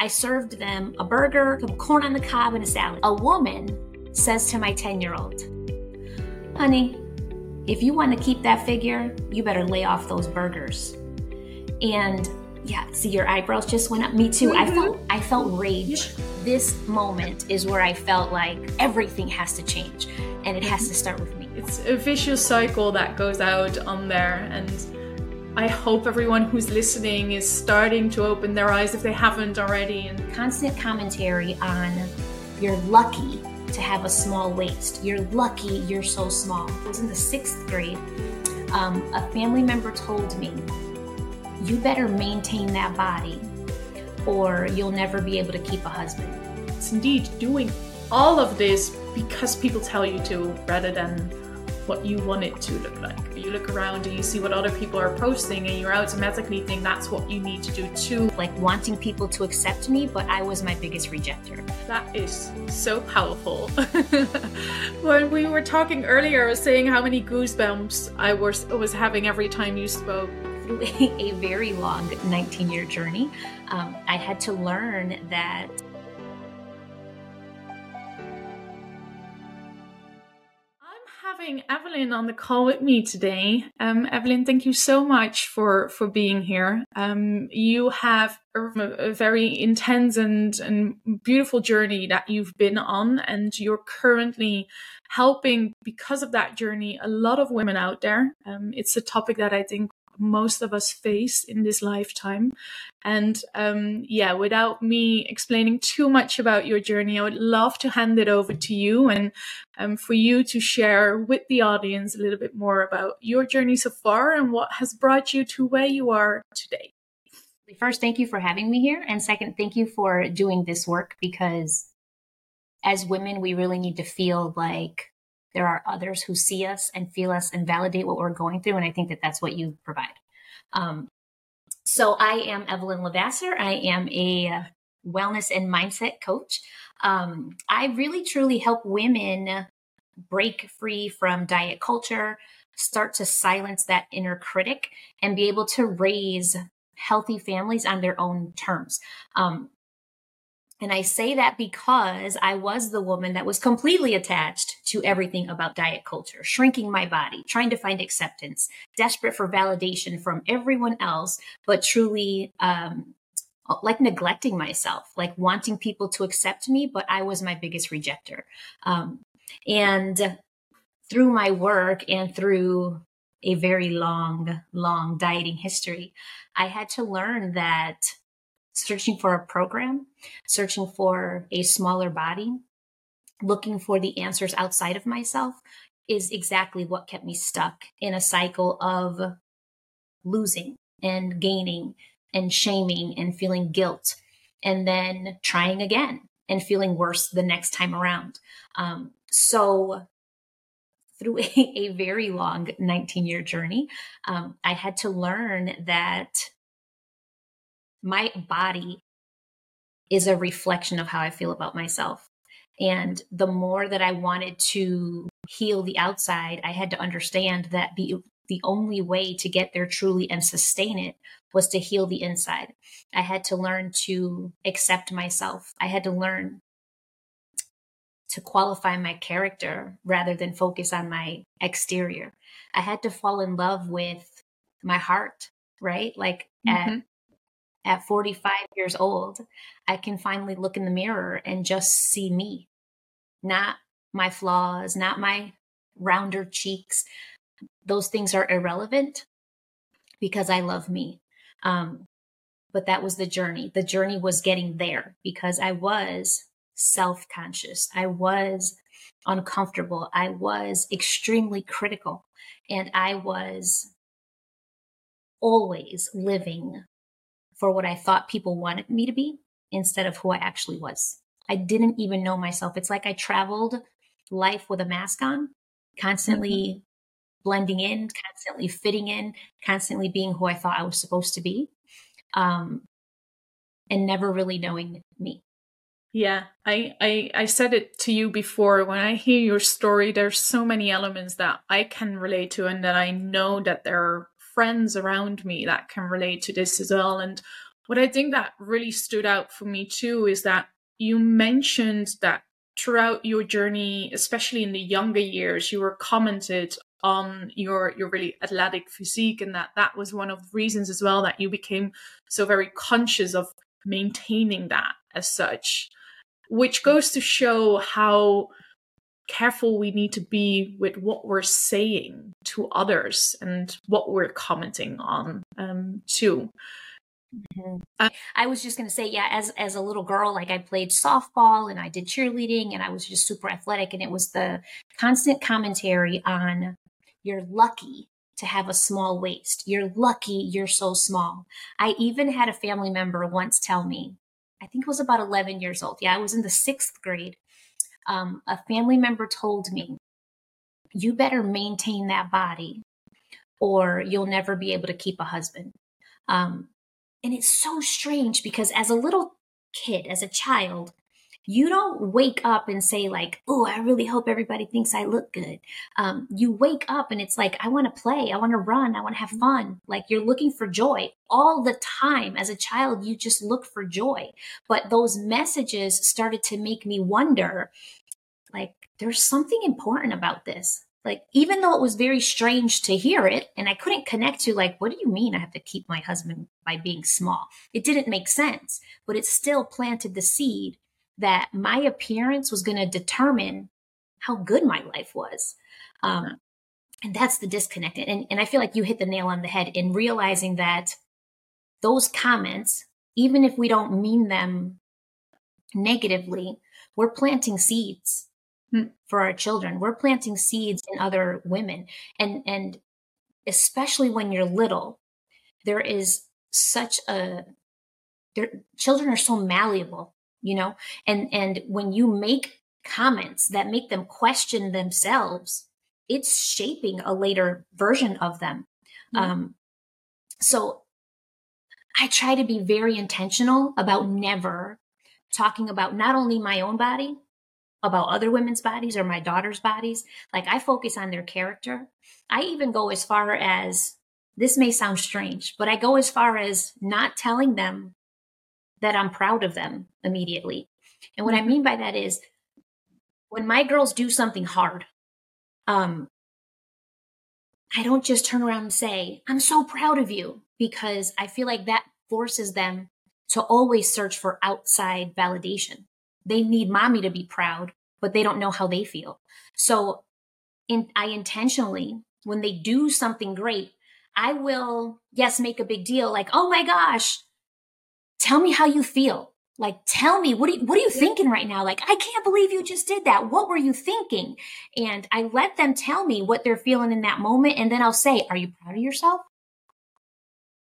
I served them a burger, some corn on the cob, and a salad. A woman says to my 10 year old, honey, if you want to keep that figure, you better lay off those burgers. And yeah, see your eyebrows just went up. Me too. Mm-hmm. I felt I felt rage. This moment is where I felt like everything has to change and it has to start with me. It's a vicious cycle that goes out on there and I hope everyone who's listening is starting to open their eyes if they haven't already. And constant commentary on you're lucky to have a small waist. You're lucky you're so small. I was in the sixth grade. Um, a family member told me, You better maintain that body or you'll never be able to keep a husband. It's indeed doing all of this because people tell you to rather than what you want it to look like. You look around and you see what other people are posting, and you're automatically think that's what you need to do too. Like wanting people to accept me, but I was my biggest rejecter. That is so powerful. when we were talking earlier, I was saying how many goosebumps I was was having every time you spoke. A very long 19 year journey, um, I had to learn that having Evelyn on the call with me today. Um, Evelyn, thank you so much for for being here. Um, you have a, a, very intense and and beautiful journey that you've been on, and you're currently helping because of that journey a lot of women out there. Um, it's a topic that I think most of us face in this lifetime. And um, yeah, without me explaining too much about your journey, I would love to hand it over to you and um, for you to share with the audience a little bit more about your journey so far and what has brought you to where you are today. First, thank you for having me here. And second, thank you for doing this work because as women, we really need to feel like there are others who see us and feel us and validate what we're going through. And I think that that's what you provide. Um, so I am Evelyn LeVasseur. I am a wellness and mindset coach. Um, I really truly help women break free from diet culture, start to silence that inner critic, and be able to raise healthy families on their own terms. Um, and I say that because I was the woman that was completely attached to everything about diet culture, shrinking my body, trying to find acceptance, desperate for validation from everyone else, but truly um, like neglecting myself, like wanting people to accept me, but I was my biggest rejecter. Um, and through my work and through a very long, long dieting history, I had to learn that searching for a program, searching for a smaller body, looking for the answers outside of myself is exactly what kept me stuck in a cycle of losing and gaining and shaming and feeling guilt and then trying again and feeling worse the next time around. Um, so through a, a, very long 19 year journey, um, I had to learn that my body is a reflection of how I feel about myself. And the more that I wanted to heal the outside, I had to understand that the the only way to get there truly and sustain it was to heal the inside. I had to learn to accept myself. I had to learn to qualify my character rather than focus on my exterior. I had to fall in love with my heart, right? Like mm-hmm. at at 45 years old, I can finally look in the mirror and just see me, not my flaws, not my rounder cheeks. Those things are irrelevant because I love me. Um, but that was the journey. The journey was getting there because I was self conscious. I was uncomfortable. I was extremely critical. And I was always living for what I thought people wanted me to be instead of who I actually was. I didn't even know myself. It's like I traveled life with a mask on, constantly mm-hmm. Blending in, constantly fitting in, constantly being who I thought I was supposed to be, um, and never really knowing me. Yeah, I, I I said it to you before. When I hear your story, there's so many elements that I can relate to, and that I know that there are friends around me that can relate to this as well. And what I think that really stood out for me too is that you mentioned that throughout your journey, especially in the younger years, you were commented on your your really athletic physique and that that was one of the reasons as well that you became so very conscious of maintaining that as such which goes to show how careful we need to be with what we're saying to others and what we're commenting on um, too. Mm-hmm. Uh, I was just going to say, yeah, as as a little girl, like I played softball and I did cheerleading and I was just super athletic, and it was the constant commentary on you're lucky to have a small waist. You're lucky you're so small. I even had a family member once tell me, I think it was about 11 years old. Yeah, I was in the sixth grade. Um, a family member told me, You better maintain that body or you'll never be able to keep a husband. Um, and it's so strange because as a little kid, as a child, you don't wake up and say like oh i really hope everybody thinks i look good. Um, you wake up and it's like i want to play i want to run i want to have fun. Like you're looking for joy all the time. As a child you just look for joy. But those messages started to make me wonder like there's something important about this. Like even though it was very strange to hear it and i couldn't connect to like what do you mean i have to keep my husband by being small? It didn't make sense but it still planted the seed that my appearance was going to determine how good my life was. Um, and that's the disconnect. And, and I feel like you hit the nail on the head in realizing that those comments, even if we don't mean them negatively, we're planting seeds hmm. for our children. We're planting seeds in other women. And, and especially when you're little, there is such a, their children are so malleable you know? And and when you make comments that make them question themselves it's shaping a later version of them. Mm-hmm. um so i try to be very intentional about never talking about not only my own body about other women's bodies or my daughter's bodies. Like i focus on their character. I even go as far as this may sound strange but i go as far as not telling them that I'm proud of them immediately. And what I mm-hmm. mean by that is when my girls do something hard, um, I don't just turn around and say, I'm so proud of you, because I feel like that forces them to always search for outside validation. They need mommy to be proud, but they don't know how they feel. So in, I intentionally, when they do something great, I will, yes, make a big deal like, oh my gosh, tell me how you feel. Like, tell me, what are you, what are you thinking right now? Like, I can't believe you just did that. What were you thinking? And I let them tell me what they're feeling in that moment. And then I'll say, are you proud of yourself?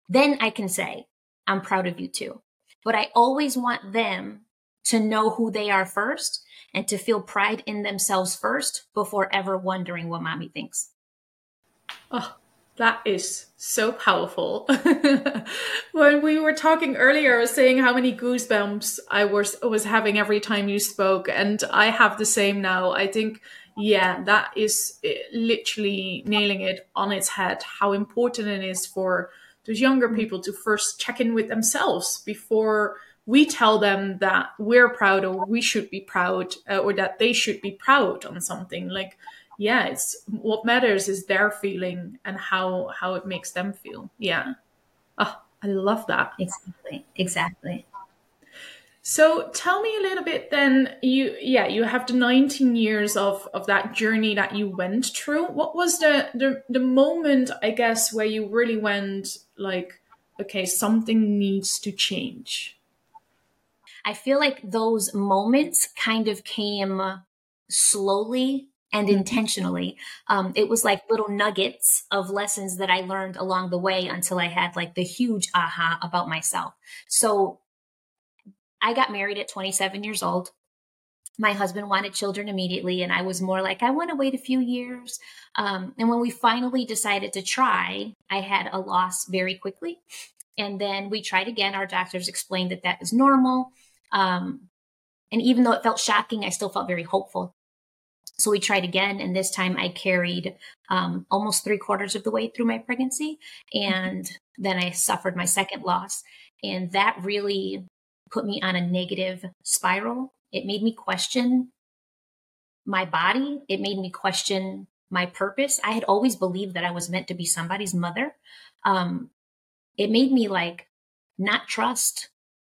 Then I can say, I'm proud of you too. But I always want them to know who they are first and to feel pride in themselves first before ever wondering what mommy thinks. Oh, that is so powerful. when we were talking earlier, I was saying how many goosebumps I was was having every time you spoke, and I have the same now. I think, yeah, that is eh, literally nailing it on its head. How important it is for those younger people to first check in with themselves before we tell them that we're proud or we should be proud uh, or that they should be proud on something like yeah it's what matters is their feeling and how how it makes them feel. Yeah. Oh i love that. Exactly exactly. So tell me a little bit then you yeah you have the 19 years of of that journey that you went through. What was the the, the moment i guess where you really went like okay something needs to change? I feel like those moments kind of came slowly and mm-hmm. intentionally. Um, it was like little nuggets of lessons that I learned along the way until I had like the huge aha about myself. So I got married at 27 years old. My husband wanted children immediately, and I was more like, I want to wait a few years. Um, and when we finally decided to try, I had a loss very quickly. And then we tried again. Our doctors explained that that is normal. Um, and even though it felt shocking, I still felt very hopeful so we tried again, and this time I carried um, almost three quarters of the way through my pregnancy, and then I suffered my second loss. And that really put me on a negative spiral. It made me question my body. It made me question my purpose. I had always believed that I was meant to be somebody's mother. Um, it made me like not trust.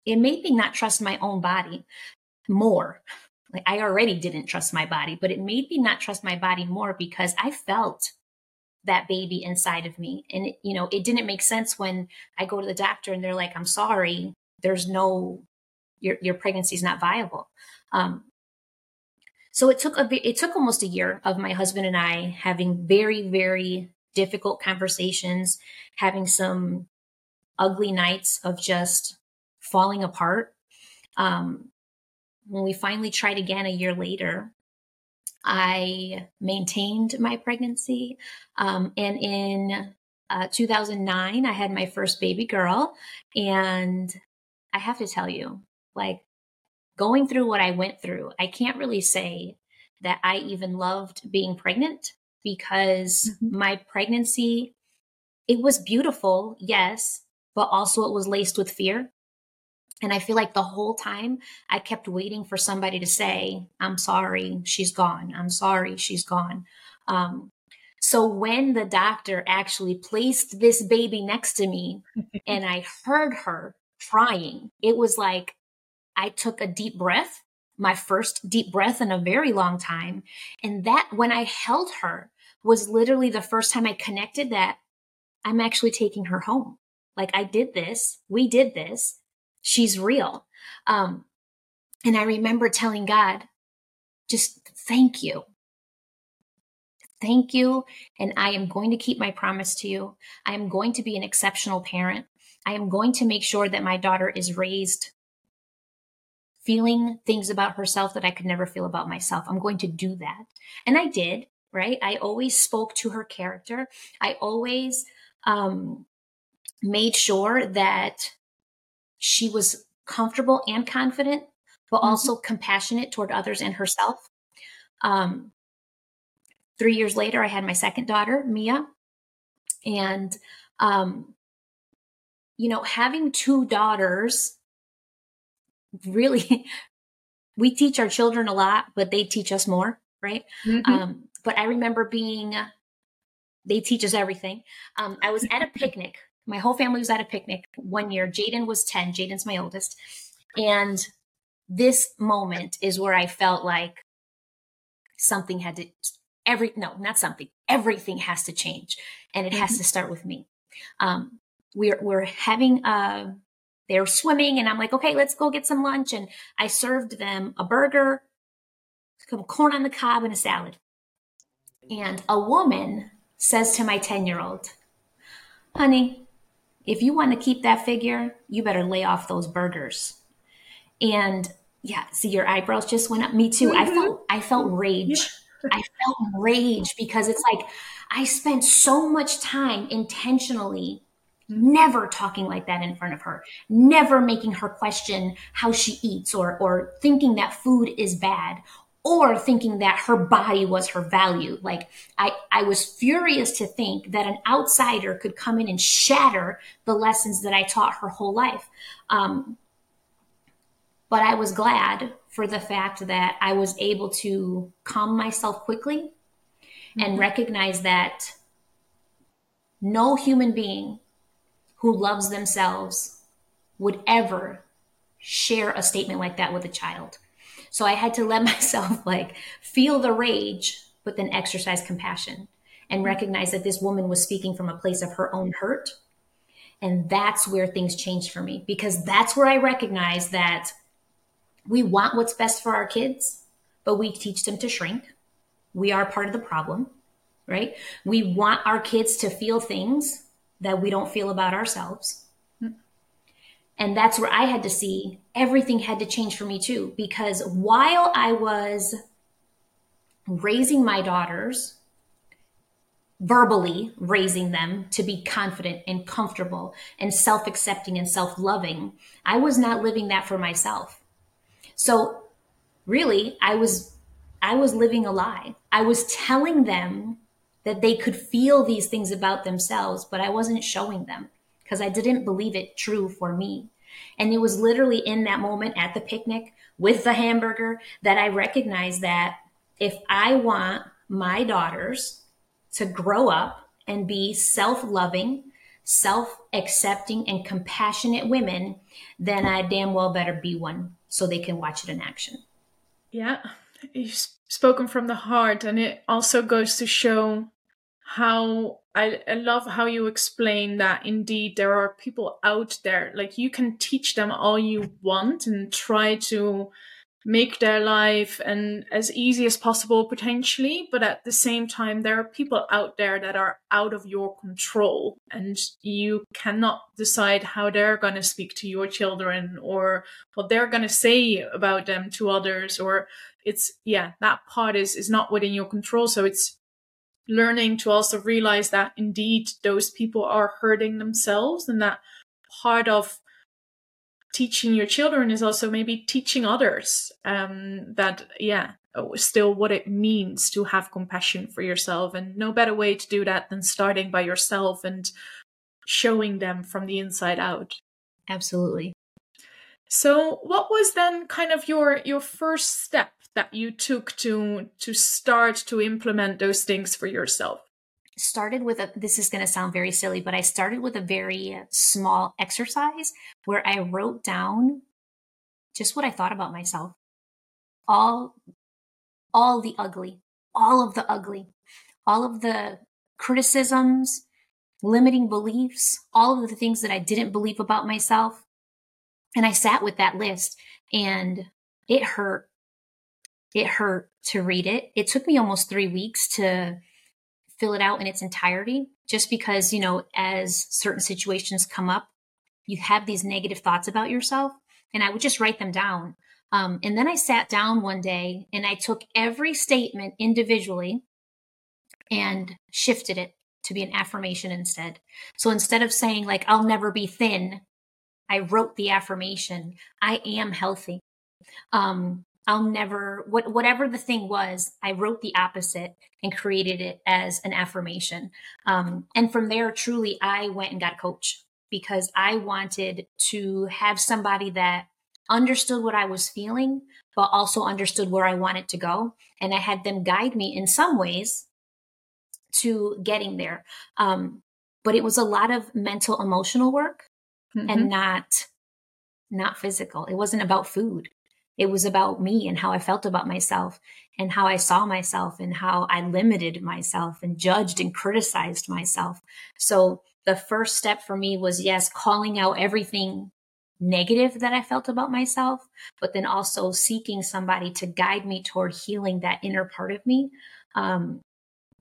It made me not trust my own body more. Like I already didn't trust my body, but it made me not trust my body more because I felt that baby inside of me. And, it, you know, it didn't make sense when I go to the doctor and they're like, I'm sorry, there's no, your, your pregnancy is not viable. Um, so it took a, it took almost a year of my husband and I having very, very difficult conversations, having some ugly nights of just falling apart. Um, when we finally tried again a year later, I maintained my pregnancy. Um, and in uh, 2009, I had my first baby girl. And I have to tell you, like going through what I went through, I can't really say that I even loved being pregnant because mm-hmm. my pregnancy, it was beautiful, yes, but also it was laced with fear. And I feel like the whole time I kept waiting for somebody to say, I'm sorry, she's gone. I'm sorry, she's gone. Um, so when the doctor actually placed this baby next to me and I heard her crying, it was like I took a deep breath, my first deep breath in a very long time. And that when I held her was literally the first time I connected that I'm actually taking her home. Like I did this, we did this she's real. Um, and I remember telling God, just thank you. Thank you. And I am going to keep my promise to you. I am going to be an exceptional parent. I am going to make sure that my daughter is raised feeling things about herself that I could never feel about myself. I'm going to do that. And I did, right? I always spoke to her character. I always um, made sure that she was comfortable and confident, but mm-hmm. also compassionate toward others and herself. Um, three years later, I had my second daughter, Mia. And, um, you know, having two daughters really, we teach our children a lot, but they teach us more, right? Mm-hmm. Um, but I remember being, they teach us everything. Um, I was at a picnic my whole family was at a picnic one year. Jaden was 10. Jaden's my oldest. And this moment is where I felt like something had to, every, no, not something, everything has to change. And it has to start with me. Um, we're, we're having, a, they're swimming and I'm like, okay, let's go get some lunch. And I served them a burger, some corn on the cob and a salad. And a woman says to my 10 year old, honey, if you want to keep that figure, you better lay off those burgers. And yeah, see your eyebrows just went up. Me too. Mm-hmm. I felt I felt rage. Yeah. I felt rage because it's like I spent so much time intentionally never talking like that in front of her, never making her question how she eats or or thinking that food is bad or thinking that her body was her value. Like I, I was furious to think that an outsider could come in and shatter the lessons that I taught her whole life. Um, but I was glad for the fact that I was able to calm myself quickly mm-hmm. and recognize that no human being who loves themselves would ever share a statement like that with a child. So I had to let myself like feel the rage, but then exercise compassion and recognize that this woman was speaking from a place of her own hurt. And that's where things changed for me because that's where I recognize that we want what's best for our kids, but we teach them to shrink. We are part of the problem, right? We want our kids to feel things that we don't feel about ourselves. And that's where I had to see everything had to change for me too. Because while I was raising my daughters, verbally raising them to be confident and comfortable and self accepting and self loving, I was not living that for myself. So really, I was, I was living a lie. I was telling them that they could feel these things about themselves, but I wasn't showing them because I didn't believe it true for me. And it was literally in that moment at the picnic with the hamburger that I recognized that if I want my daughters to grow up and be self loving, self accepting, and compassionate women, then I damn well better be one so they can watch it in action. Yeah, you've spoken from the heart, and it also goes to show how I, I love how you explain that indeed there are people out there like you can teach them all you want and try to make their life and as easy as possible potentially but at the same time there are people out there that are out of your control and you cannot decide how they're going to speak to your children or what they're going to say about them to others or it's yeah that part is is not within your control. So it's learning to also realize that indeed those people are hurting themselves and that part of teaching your children is also maybe teaching others um, that yeah oh, still what it means to have compassion for yourself and no better way to do that than starting by yourself and showing them from the inside out. Absolutely. So what was then kind of your your first step that you took to to start to implement those things for yourself? Started with a this is going to sound very silly but i started with a very small exercise where i wrote down just what i thought about myself. All all the ugly all of the ugly all of the criticisms limiting beliefs all of the things that i didn't believe about myself. And i sat with that list and it hurt it hurt to read it it took me almost 3 weeks to fill it out in its entirety just because, you know, as certain situations come up, you have these negative thoughts about yourself. And I would just write them down. Um, and then I sat down one day and I took every statement individually and shifted it to be an affirmation instead. So instead of saying, like, I'll never be thin, I wrote the affirmation, I am healthy. Um, I'll never what whatever the thing was, I wrote the opposite and created it as an affirmation. Um, and from there, truly, I went and got a coach because I wanted to have somebody that understood what I was feeling, but also understood where I wanted to go. And I had them guide me in some ways to getting there. Um, but it was a lot of mental, emotional work mm-hmm. and not not physical. It wasn't about food. It was about me and how I felt about myself and how I saw myself and how I limited myself and judged and criticized myself. So the first step for me was yes, calling out everything negative that I felt about myself, but then also seeking somebody to guide me toward healing that inner part of me. Um,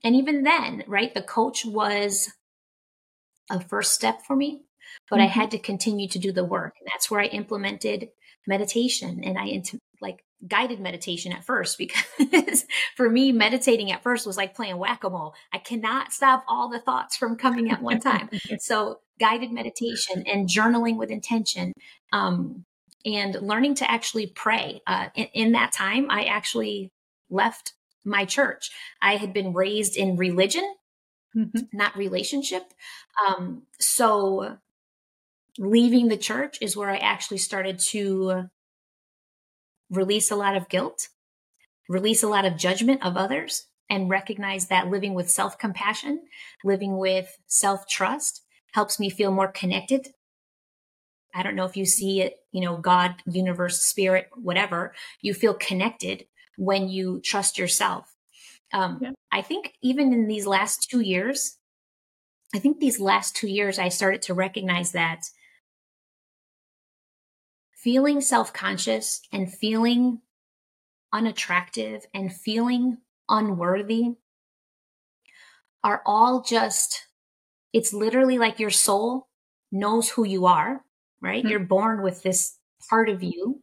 and even then, right, the coach was a first step for me, but mm-hmm. I had to continue to do the work. And that's where I implemented meditation and I into like guided meditation at first because for me meditating at first was like playing whack-a-mole. I cannot stop all the thoughts from coming at one time. so guided meditation and journaling with intention um, and learning to actually pray. Uh, in, in that time, I actually left my church. I had been raised in religion, mm-hmm. not relationship. Um, so leaving the church is where I actually started to release a lot of guilt, release a lot of judgment of others, and recognize that living with self compassion, living with self trust helps me feel more connected. I don't know if you see it, you know, God, universe, spirit, whatever, you feel connected when you trust yourself. Um, yeah. I think even in these last two years, I think these last two years, I started to recognize that feeling self conscious and feeling unattractive and feeling unworthy are all just, it's literally like your soul knows who you are, right? Mm-hmm. You're born with this part of you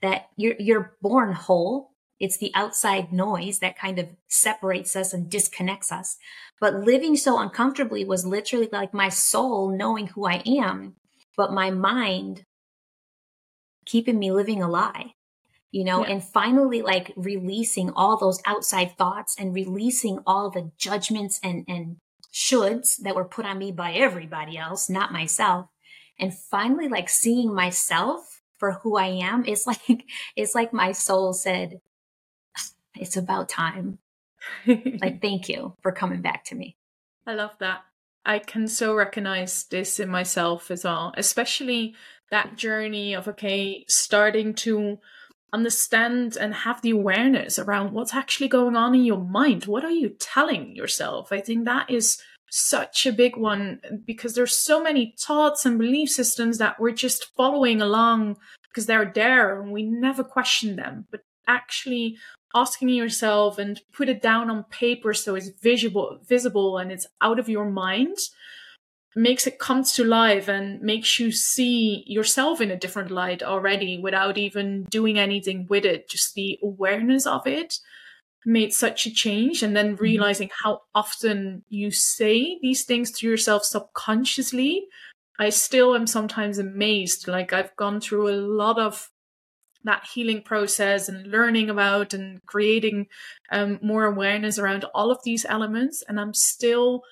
that you're, you're born whole. It's the outside noise that kind of separates us and disconnects us. But living so uncomfortably was literally like my soul knowing who I am, but my mind keeping me living a lie you know, yeah. and finally like releasing all those outside thoughts and releasing all the judgments and, and shoulds that were put on me by everybody else, not myself. And finally, like seeing myself for who I am, it's like, it's like my soul said, it's about time. like, thank you for coming back to me. I love that. I can so recognize this in myself as well, especially that journey of, okay, starting to understand and have the awareness around what's actually going on in your mind. What are you telling yourself? I think that is such a big one because there's so many thoughts and belief systems that we're just following along because they're there and we never question them. But actually asking yourself and put it down on paper so it's visible visible and it's out of your mind makes it come to life and makes you see yourself in a different light already without even doing anything with it. Just the awareness of it made such a change and then mm-hmm. realizing how often you say these things to yourself subconsciously. I still am sometimes amazed. Like i've gone through a lot of that healing process and learning about and creating um, more awareness around all of these elements and i'm still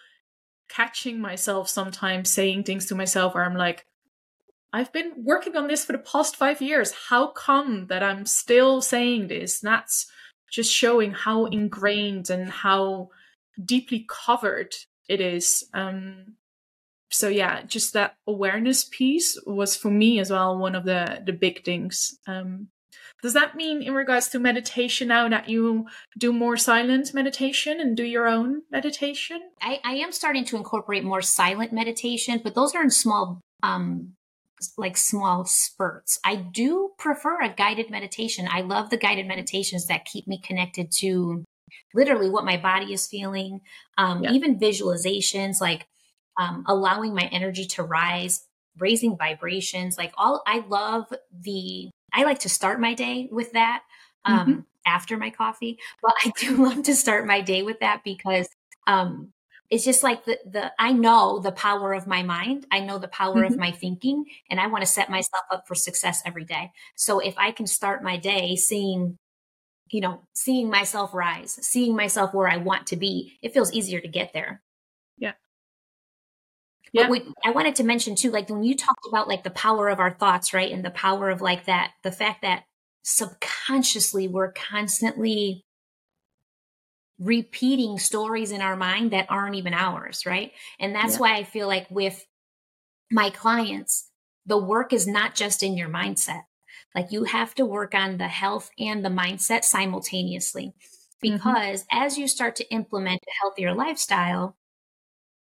catching myself sometimes saying things to myself where I'm like, I've been working on this for the past five years. How come that I'm still saying this? And that's just showing how ingrained and how deeply covered it is. Um, so yeah, just that awareness piece was for me as well one of the the big things. Um, does that mean, in regards to meditation, now that you do more silent meditation and do your own meditation? I, I am starting to incorporate more silent meditation, but those are in small, um, like small spurts. I do prefer a guided meditation. I love the guided meditations that keep me connected to literally what my body is feeling, um, yeah. even visualizations like um, allowing my energy to rise, raising vibrations. Like all, I love the I like to start my day with that um, mm-hmm. after my coffee, but I do love to start my day with that because um, it's just like the the I know the power of my mind. I know the power mm-hmm. of my thinking, and I want to set myself up for success every day. So if I can start my day seeing you know, seeing myself rise, seeing myself where I want to be, it feels easier to get there. Yeah. Yeah. But we, I wanted to mention too, like when you talked about like the power of our thoughts, right? And the power of like that, the fact that subconsciously we're constantly repeating stories in our mind that aren't even ours, right? And that's yeah. why I feel like with my clients, the work is not just in your mindset. Like you have to work on the health and the mindset simultaneously. Mm-hmm. Because mm-hmm. as you start to implement a healthier lifestyle,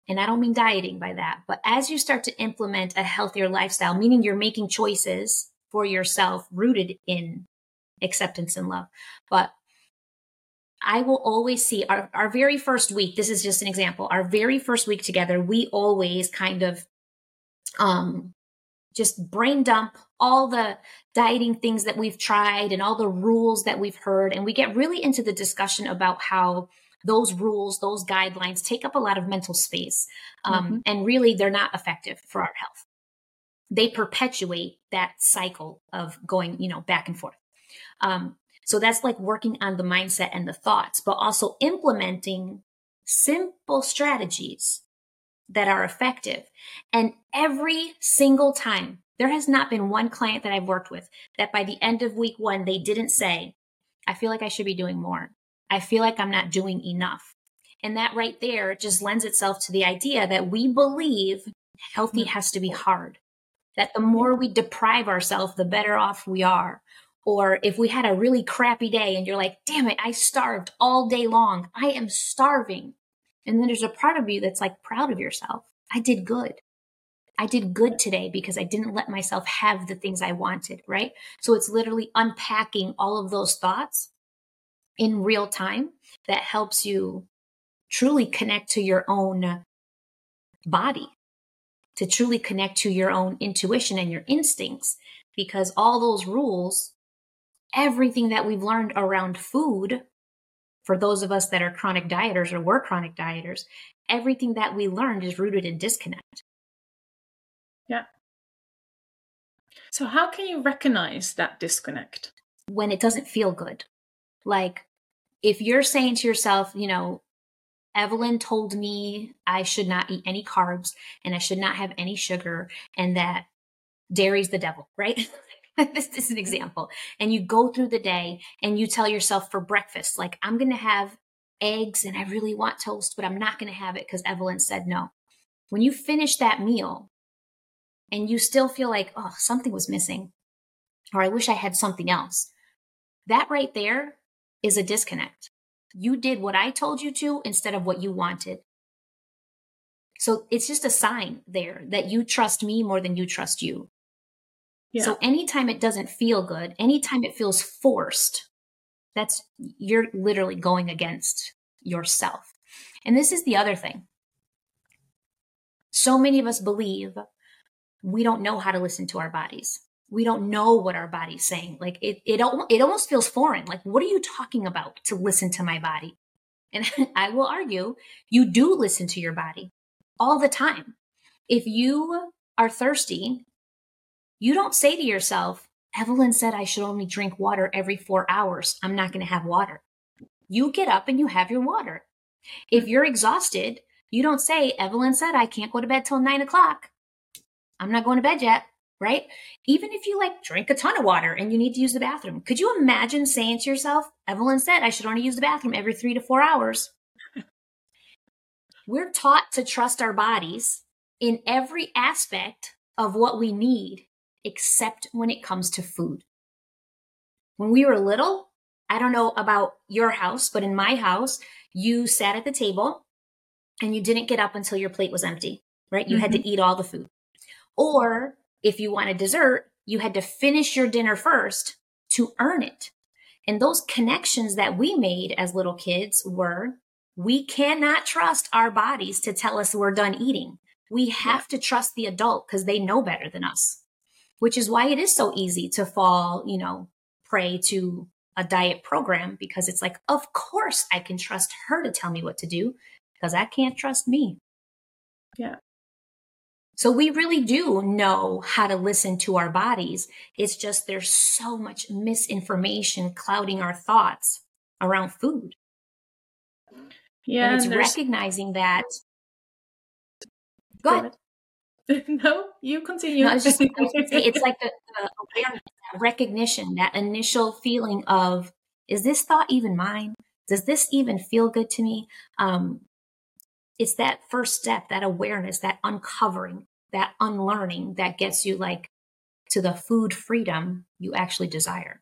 and I don't mean dieting by that, but as you start to implement a healthier lifestyle, meaning you're making choices for yourself rooted in acceptance and love. But I will always see our, our very first week. This is just an example. Our very first week together, we always kind of, um, just brain dump all the dieting things that we've tried and all the rules that we've heard. And we get really into the discussion about how those rules, those guidelines take up a lot of mental space. Um, mm-hmm. And really, they're not effective for our health. They perpetuate that cycle of going, you know, back and forth. Um, so that's like working on the mindset and the thoughts, but also implementing simple strategies that are effective. And every single time, there has not been one client that I've worked with that by the end of week one, they didn't say, I feel like I should be doing more. I feel like I'm not doing enough. And that right there just lends itself to the idea that we believe healthy mm. has to be hard. That the more we deprive ourselves, the better off we are. Or if we had a really crappy day and you're like, damn it, I starved all day long. I am starving. And then there's a part of you that's like proud of yourself. I did good. I did good today because I didn't let myself have the things I wanted, right? So it's literally unpacking all of those thoughts in real time that helps you truly connect to your own body, to truly connect to your own intuition and your instincts. Because all those rules, everything that we've learned around food, for those of us that are chronic dieters or were chronic dieters, everything that we learned is rooted in disconnect. Yeah. So, how can you recognize that disconnect? When it doesn't feel good. Like if you're saying to yourself, you know, Evelyn told me I should not eat any carbs and I should not have any sugar and that dairy's the devil, right? this is an mm-hmm. example. And you go through the day and you tell yourself for breakfast, like, I'm going to have eggs and I really want toast, but I'm not going to have it because Evelyn said no. When you finish that meal and you still feel like, oh, something was missing, or I wish I had something else, that right there is a disconnect. You did what I told you to instead of what you wanted. So it's just a sign there that you trust me more than you trust you. Yeah. So anytime it doesn't feel good, anytime it feels forced, that's you're literally going against yourself. And this is the other thing. So many of us believe we don't know how to listen to our bodies. We don't know what our body's saying. Like it, it, it almost feels foreign. Like, what are you talking about to listen to my body? And I will argue you do listen to your body all the time. If you are thirsty you don't say to yourself, Evelyn said I should only drink water every four hours. I'm not going to have water. You get up and you have your water. If you're exhausted, you don't say, Evelyn said I can't go to bed till nine o'clock. I'm not going to bed yet, right? Even if you like drink a ton of water and you need to use the bathroom, could you imagine saying to yourself, Evelyn said I should only use the bathroom every three to four hours? We're taught to trust our bodies in every aspect of what we need except when it comes to food. When we were little, I don't know about your house, but in my house, you sat at the table and you didn't get up until your plate was empty, right? You mm-hmm. had to mm-hmm. eat all the food. Or if you wanted dessert, you had to finish your dinner first to earn it. And those connections that we made as little kids were we cannot trust our bodies to tell us we're done eating. We have yeah. to trust the adult because they know better than us which is why it is so easy to fall, you know, prey to a diet program because it's like, of course I can trust her to tell me what to do because I can't trust me. Yeah. So we really do know how to listen to our bodies. It's just there's so much misinformation clouding our thoughts around food. Yeah. And it's and recognizing that. Go, ahead. no, you continue. No, it's, just, it's like the, the awareness, that recognition, that initial feeling of, is this thought even mine? Does this even feel good to me? Um, it's that first step, that awareness, that uncovering, that unlearning that gets you like to the food freedom you actually desire.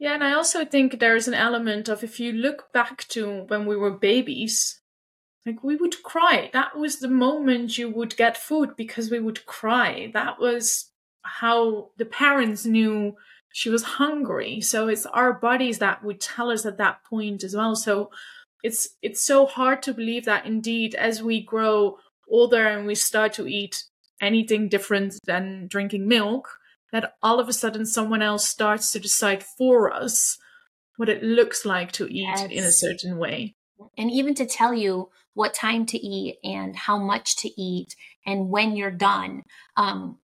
Yeah, and I also think there's an element of if you look back to when we were babies, like we would cry. That was the moment you would get food because we would cry. That was how the parents knew she was hungry. So it's our bodies that would tell us at that point as well. So it's it's so hard to believe that indeed as we grow older and we start to eat anything different than drinking milk, that all of a sudden someone else starts to decide for us what it looks like to eat yes. in a certain way. And even to tell you what time to eat and how much to eat and when you're done. Um,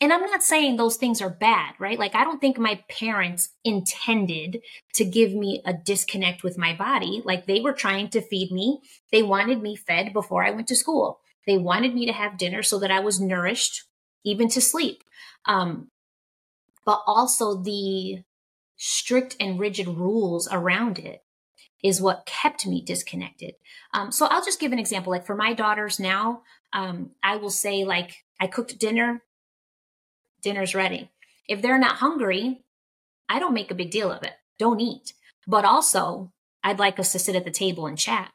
and I'm not saying those things are bad, right? Like, I don't think my parents intended to give me a disconnect with my body. Like, they were trying to feed me. They wanted me fed before I went to school. They wanted me to have dinner so that I was nourished, even to sleep. Um, but also the strict and rigid rules around it is what kept me disconnected. Um, so I'll just give an example. Like for my daughters now, um, I will say like I cooked dinner, dinner's ready. If they're not hungry, I don't make a big deal of it. Don't eat. But also, I'd like us to sit at the table and chat.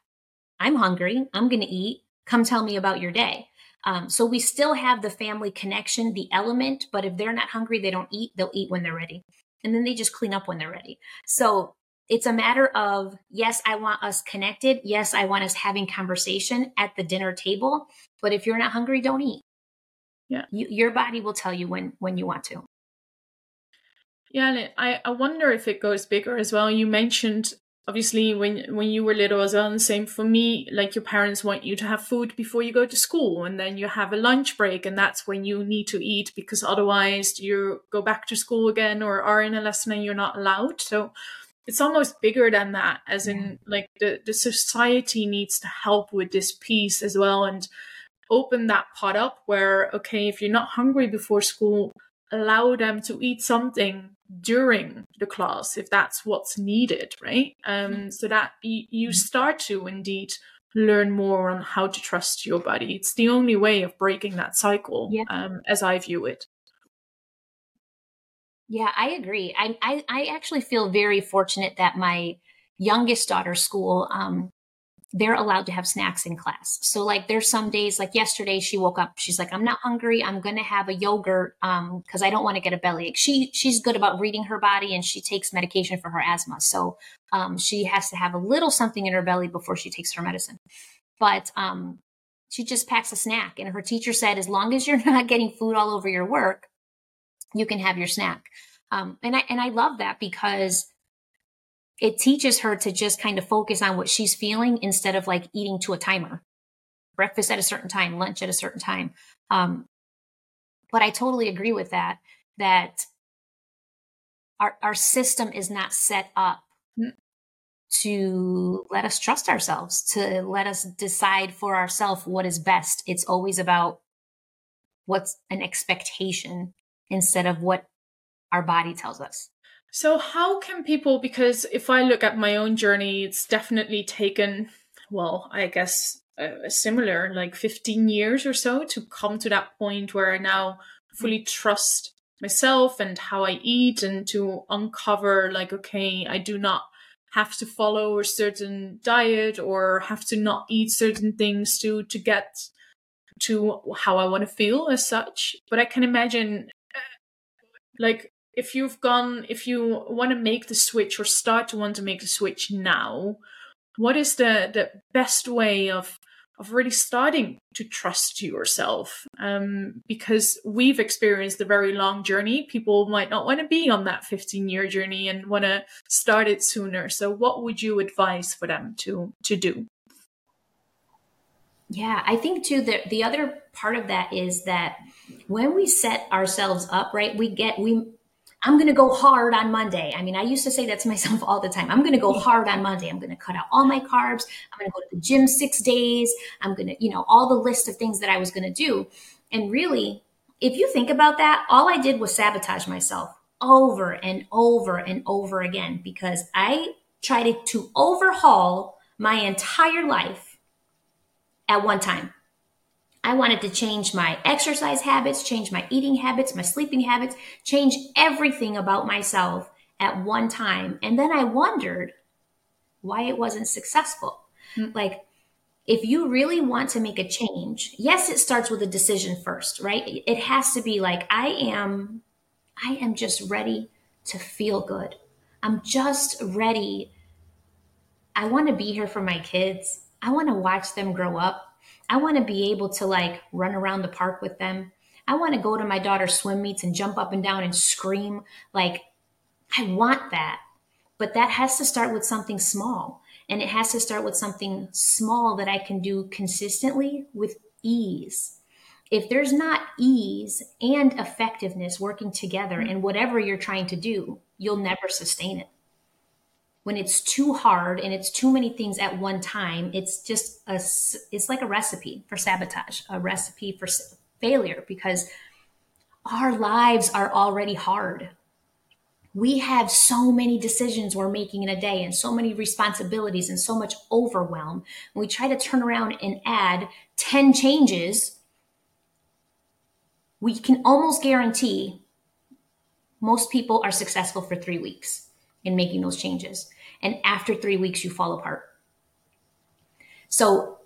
I'm hungry. I'm going to eat. Come tell me about your day. Um, so we still have the family connection, the element, but if they're not hungry, they don't eat. They'll eat when they're ready. And then they just clean up when they're ready. So it's a matter of yes i want us connected yes i want us having conversation at the dinner table but if you're not hungry don't eat yeah. You, your body will tell you when when you want to. Yeah and i i wonder if it goes bigger as well. You mentioned obviously when when you were little as well and the same for me like your parents want you to have food before you go to school and then you have a lunch break and that's when you need to eat because otherwise you go back to school again or are in a lesson and you're not allowed. So it's almost bigger than that as in like the the society needs to help with this piece as well and open that pot up where okay if you're not hungry before school allow them to eat something during the class if that's what's needed right um mm-hmm. so that y- you mm-hmm. start to indeed learn more on how to trust your body it's the only way of breaking that cycle yeah. um as i view it yeah, I agree. I, I, I actually feel very fortunate that my youngest daughter's school, um, they're allowed to have snacks in class. So like there's some days like yesterday she woke up, she's like, I'm not hungry. I'm going to have a yogurt. Um, cause I don't want to get a bellyache. She, she's good about reading her body and she takes medication for her asthma. So, um, she has to have a little something in her belly before she takes her medicine. But, um, she just packs a snack and her teacher said, as long as you're not getting food all over your work, you can have your snack. Um, and I and I love that because it teaches her to just kind of focus on what she's feeling instead of like eating to a timer. Breakfast at a certain time, lunch at a certain time. Um, but I totally agree with that. That our our system is not set up mm. to let us trust ourselves, to let us decide for ourselves what is best. It's always about what's an expectation instead of what our body tells us. So, how can people, because if I look at my own journey, it's definitely taken, well, I guess a, a similar, like 15 years or so to come to that point where I now fully trust myself and how I eat and to uncover, like, okay, I do not have to follow a certain diet or have to not eat certain things to to get to how I want to feel as such. But I can imagine uh, like if you've gone if you want to make the switch or start to want to make the switch now what is the the best way of of really starting to trust yourself? Um, because we've experienced a very long journey. People might not want to be on that 15 year journey and want to start it sooner. So what would you advise for them to to do? Yeah, I think too that the other part of that is that when we set ourselves up, right, we get we I'm going to go hard on Monday. I mean, I used to say that to myself all the time. I'm going to go hard on Monday. I'm going to cut out all my carbs. I'm going to go to the gym 6 days. I'm going to, you know, all the list of things that I was going to do. And really, if you think about that, all I did was sabotage myself over and over and over again because I tried to overhaul my entire life at one time. I wanted to change my exercise habits, change my eating habits, my sleeping habits, change everything about myself at one time. And then I wondered why it wasn't successful. Mm-hmm. Like, if you really want to make a change, yes, it starts with a decision first, right? It has to be like, I am, I am just ready to feel good. I'm just ready. I want to be here for my kids. I want to watch them grow up. I want to be able to like run around the park with them. I want to go to my daughter's swim meets and jump up and down and scream. Like, I want that. But that has to start with something small. And it has to start with something small that I can do consistently with ease. If there's not ease and effectiveness working together in whatever you're trying to do, you'll never sustain it when it's too hard and it's too many things at one time it's just a it's like a recipe for sabotage a recipe for failure because our lives are already hard. We have so many decisions we're making in a day and so many responsibilities and so much overwhelm. When we try to turn around and add 10 changes. We can almost guarantee most people are successful for three weeks in making those changes. And after three weeks, you fall apart. So,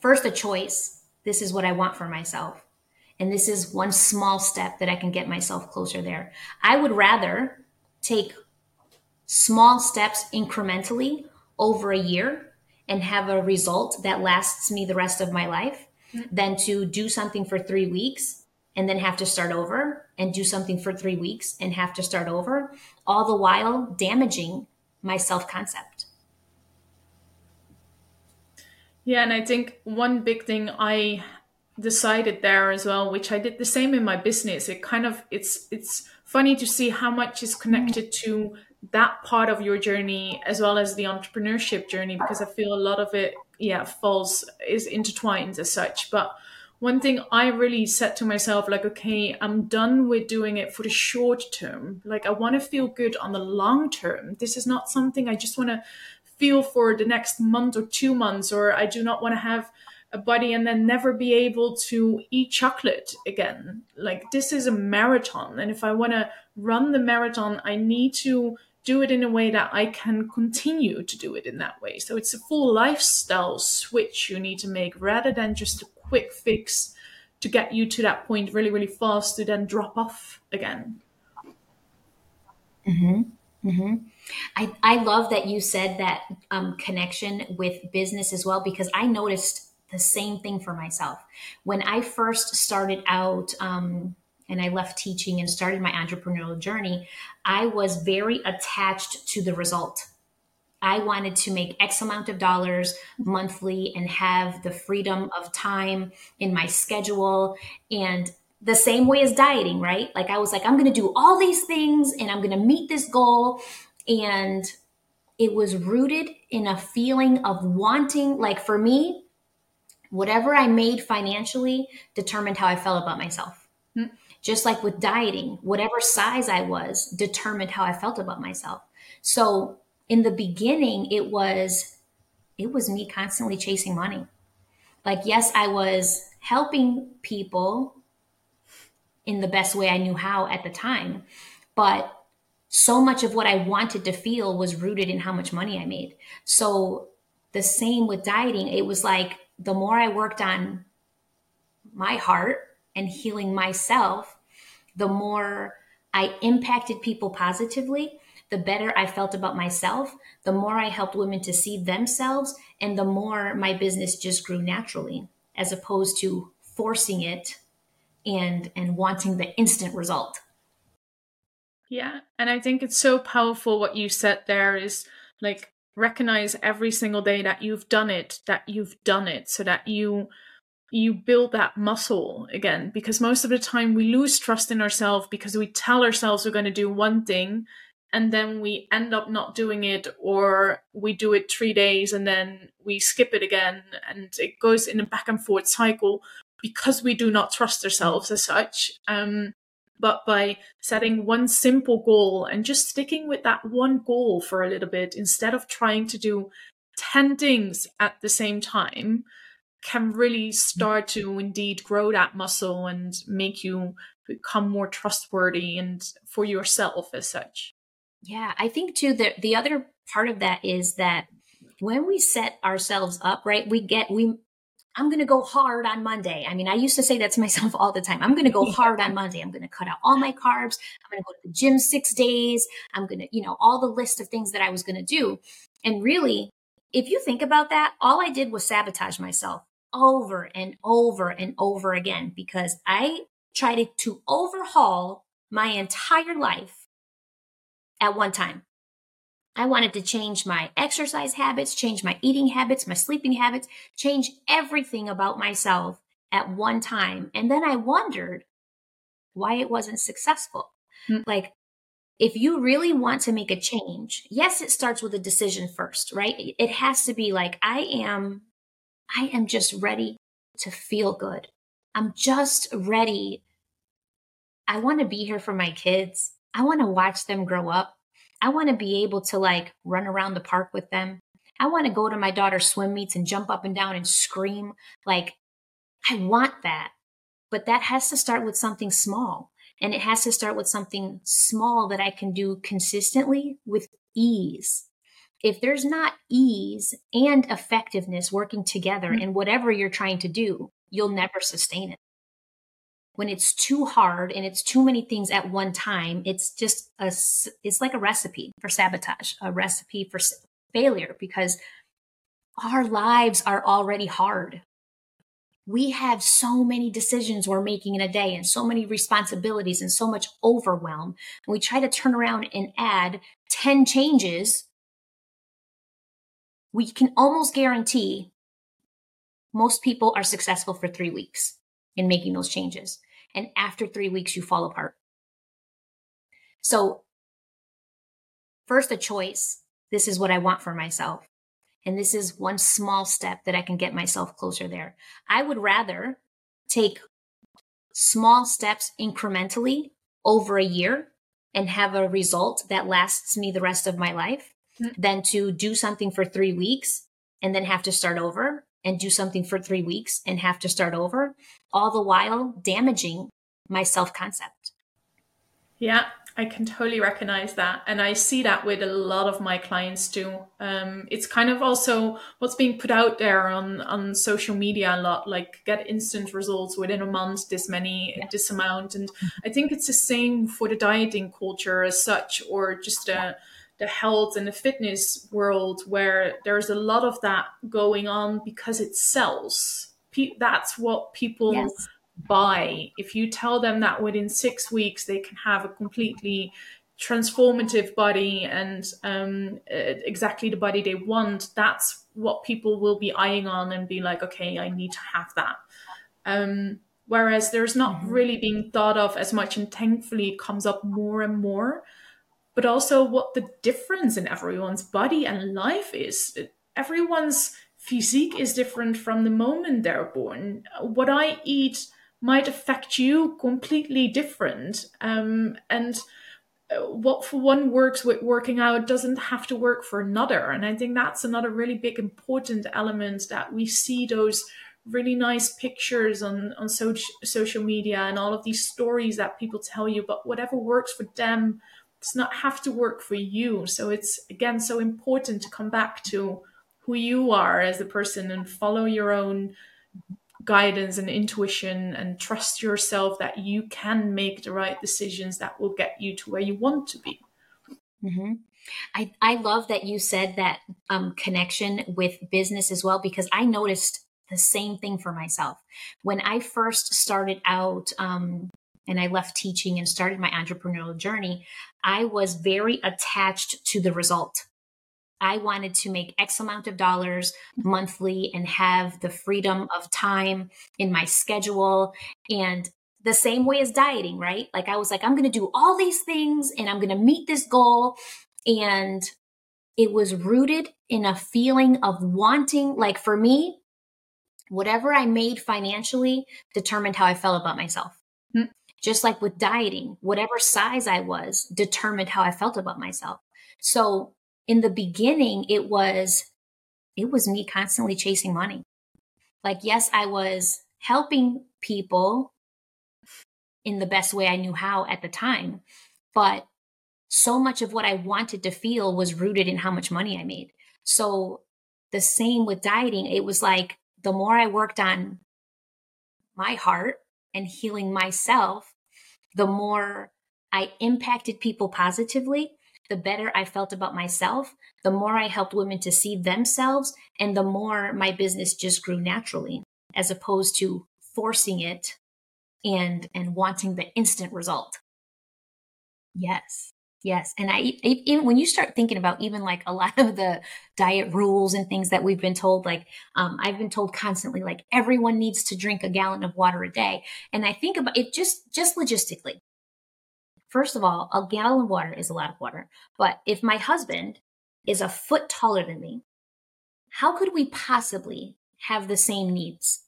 first, a choice. This is what I want for myself. And this is one small step that I can get myself closer there. I would rather take small steps incrementally over a year and have a result that lasts me the rest of my life mm-hmm. than to do something for three weeks and then have to start over and do something for three weeks and have to start over, all the while damaging my self concept. Yeah, and I think one big thing I decided there as well, which I did the same in my business. It kind of it's it's funny to see how much is connected mm-hmm. to that part of your journey as well as the entrepreneurship journey because I feel a lot of it, yeah, falls is intertwined as such. But one thing I really said to myself, like, okay, I'm done with doing it for the short term. Like, I want to feel good on the long term. This is not something I just want to feel for the next month or two months, or I do not want to have a body and then never be able to eat chocolate again. Like, this is a marathon. And if I want to run the marathon, I need to do it in a way that I can continue to do it in that way. So it's a full lifestyle switch you need to make rather than just a quick fix to get you to that point really, really fast to then drop off again. Mm-hmm. Mm-hmm. I, I love that you said that um, connection with business as well because I noticed the same thing for myself. When I first started out um, and I left teaching and started my entrepreneurial journey, I was very attached to the result. I wanted to make X amount of dollars monthly and have the freedom of time in my schedule. And the same way as dieting, right? Like I was like, I'm going to do all these things and I'm going to meet this goal. And it was rooted in a feeling of wanting, like for me, whatever I made financially determined how I felt about myself. Mm-hmm. Just like with dieting, whatever size I was determined how I felt about myself. So in the beginning, it was it was me constantly chasing money. Like yes, I was helping people in the best way I knew how at the time, but so much of what I wanted to feel was rooted in how much money I made. So the same with dieting, it was like the more I worked on my heart and healing myself, the more I impacted people positively, the better I felt about myself, the more I helped women to see themselves, and the more my business just grew naturally, as opposed to forcing it and and wanting the instant result. Yeah, and I think it's so powerful what you said there is like recognize every single day that you've done it, that you've done it so that you you build that muscle again because most of the time we lose trust in ourselves because we tell ourselves we're going to do one thing and then we end up not doing it or we do it 3 days and then we skip it again and it goes in a back and forth cycle because we do not trust ourselves as such um, but by setting one simple goal and just sticking with that one goal for a little bit instead of trying to do 10 things at the same time can really start to indeed grow that muscle and make you become more trustworthy and for yourself as such. Yeah, I think too that the other part of that is that when we set ourselves up, right, we get we I'm going to go hard on Monday. I mean, I used to say that to myself all the time. I'm going to go hard on Monday. I'm going to cut out all my carbs. I'm going to go to the gym 6 days. I'm going to, you know, all the list of things that I was going to do. And really, if you think about that, all I did was sabotage myself over and over and over again because I tried to overhaul my entire life at one time. I wanted to change my exercise habits, change my eating habits, my sleeping habits, change everything about myself at one time. And then I wondered why it wasn't successful. Mm-hmm. Like, if you really want to make a change, yes, it starts with a decision first, right? It has to be like, I am I am just ready to feel good. I'm just ready. I want to be here for my kids. I want to watch them grow up. I want to be able to like run around the park with them. I want to go to my daughter's swim meets and jump up and down and scream. Like, I want that. But that has to start with something small. And it has to start with something small that I can do consistently with ease if there's not ease and effectiveness working together mm-hmm. in whatever you're trying to do, you'll never sustain it. When it's too hard and it's too many things at one time, it's just a, it's like a recipe for sabotage, a recipe for failure because our lives are already hard. We have so many decisions we're making in a day and so many responsibilities and so much overwhelm. And we try to turn around and add 10 changes we can almost guarantee most people are successful for three weeks in making those changes. And after three weeks, you fall apart. So first a choice. This is what I want for myself. And this is one small step that I can get myself closer there. I would rather take small steps incrementally over a year and have a result that lasts me the rest of my life mm-hmm. than to do something for three weeks and then have to start over and do something for three weeks and have to start over, all the while damaging my self concept. Yeah, I can totally recognize that. And I see that with a lot of my clients too. Um, it's kind of also what's being put out there on, on social media a lot, like get instant results within a month, this many, yeah. this amount. And I think it's the same for the dieting culture as such, or just uh, the health and the fitness world where there's a lot of that going on because it sells. That's what people. Yes buy. If you tell them that within six weeks they can have a completely transformative body and um, exactly the body they want, that's what people will be eyeing on and be like, okay, I need to have that. Um, whereas there's not mm-hmm. really being thought of as much, and thankfully it comes up more and more. But also, what the difference in everyone's body and life is. Everyone's physique is different from the moment they're born. What I eat might affect you completely different. Um, and uh, what for one works with working out doesn't have to work for another. And I think that's another really big important element that we see those really nice pictures on on so- social media and all of these stories that people tell you but whatever works for them does not have to work for you so it's again so important to come back to who you are as a person and follow your own guidance and intuition and trust yourself that you can make the right decisions that will get you to where you want to be. Mm-hmm. I, I love that you said that um, connection with business as well, because I noticed the same thing for myself. When I first started out um, and I left teaching and started my entrepreneurial journey, I was very attached to the result. I wanted to make X amount of dollars monthly and have the freedom of time in my schedule. And the same way as dieting, right? Like I was like, I'm going to do all these things and I'm going to meet this goal. And it was rooted in a feeling of wanting, like for me, whatever I made financially determined how I felt about myself. Hmm. Just like with dieting, whatever size I was determined how I felt about myself. So in the beginning, it was, it was me constantly chasing money. Like, yes, I was helping people in the best way I knew how at the time, but so much of what I wanted to feel was rooted in how much money I made. So the same with dieting, it was like the more I worked on my heart and healing myself, the more I impacted people positively the better I felt about myself, the more I helped women to see themselves, and the more my business just grew naturally, as opposed to forcing it and and wanting the instant result. Yes. Yes. And I even when you start thinking about even like a lot of the diet rules and things that we've been told, like um, I've been told constantly, like everyone needs to drink a gallon of water a day. And I think about it just just logistically. First of all, a gallon of water is a lot of water. But if my husband is a foot taller than me, how could we possibly have the same needs?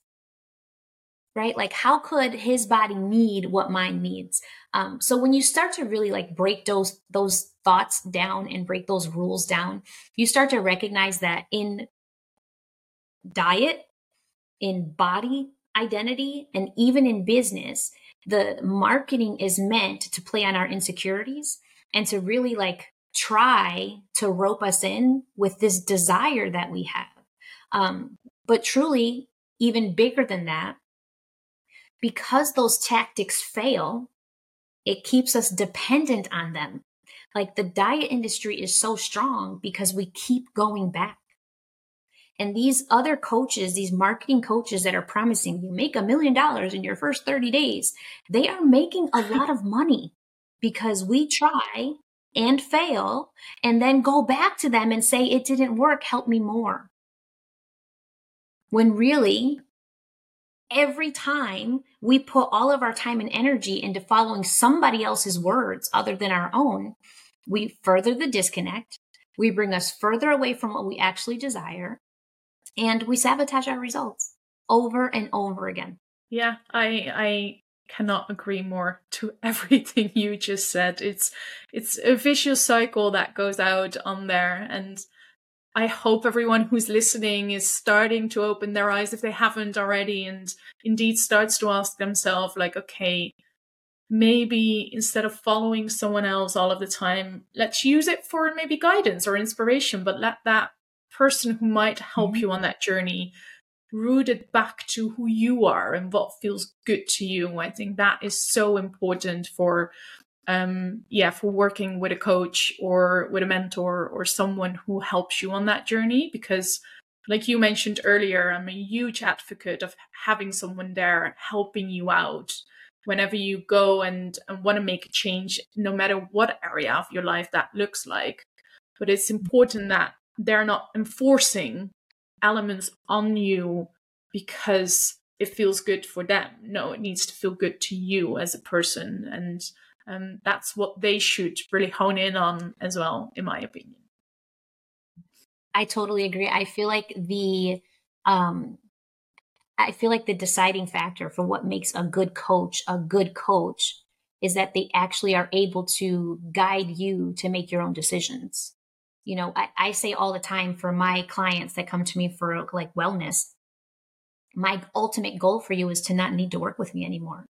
Right? Like, how could his body need what mine needs? Um, so when you start to really like break those those thoughts down and break those rules down, you start to recognize that in diet, in body identity, and even in business, the marketing is meant to play on our insecurities and to really like try to rope us in with this desire that we have. Um, but truly, even bigger than that, because those tactics fail, it keeps us dependent on them. Like the diet industry is so strong because we keep going back. And these other coaches, these marketing coaches that are promising you make a million dollars in your first 30 days, they are making a lot of money because we try and fail and then go back to them and say, it didn't work, help me more. When really, every time we put all of our time and energy into following somebody else's words other than our own, We further the disconnect. We bring us further away from what we actually desire. And we sabotage our results over and over again. Yeah, I I cannot agree more to everything you just said. It's it's a vicious cycle that goes out on there and I hope everyone who's listening is starting to open their eyes if they haven't already and indeed starts to ask themselves like okay maybe instead of following someone else all of the time let's use it for maybe guidance or inspiration but let that person who might help mm-hmm. you on that journey rooted back to who you are and what feels good to you. I think that is so important for um yeah for working with a coach or with a mentor or someone who helps you on that journey because like you mentioned earlier i'm a huge advocate of having someone there helping you out whenever you go and, and want to make a change no matter what area of your life that looks like but it's important that they're not enforcing elements on you because it feels good for them. No, it needs to feel good to you as a person. And um, that's what they should really hone in on as well, in my opinion. I totally agree. I feel like the um, I feel like the deciding factor for what makes a good coach a good coach is that they actually are able to guide you to make your own decisions you know I, I, say all the time for my clients that come to me for like wellness my ultimate goal for you is to not need to work with me anymore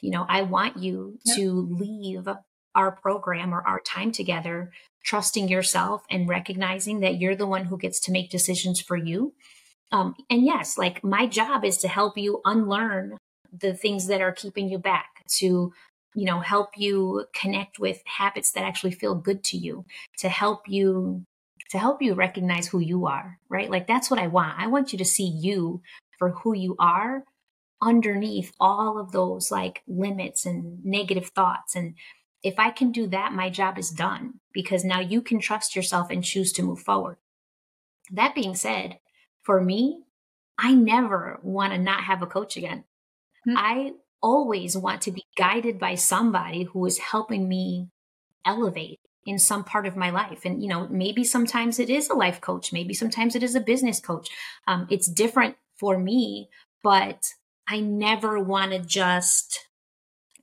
you know i want you to leave our program or our time together trusting yourself and recognizing that you're the one who gets to make decisions for you um, and yes like my job is to help you unlearn the things that are keeping you back to you know, help you connect with habits that actually feel good to you, to help you to help you recognize who you are, right? Like that's what I want. I want you to see you for who you are underneath all of those like limits and negative thoughts and if I can do that, my job is done because now you can trust yourself and choose to move forward. That being said, for me, I never want to not have a coach again. Mm-hmm. I always want to be guided by somebody who is helping me elevate in some part of my life. And, you know, maybe sometimes it is a life coach, maybe sometimes it is a business coach. Um, it's different for me, but I never want to just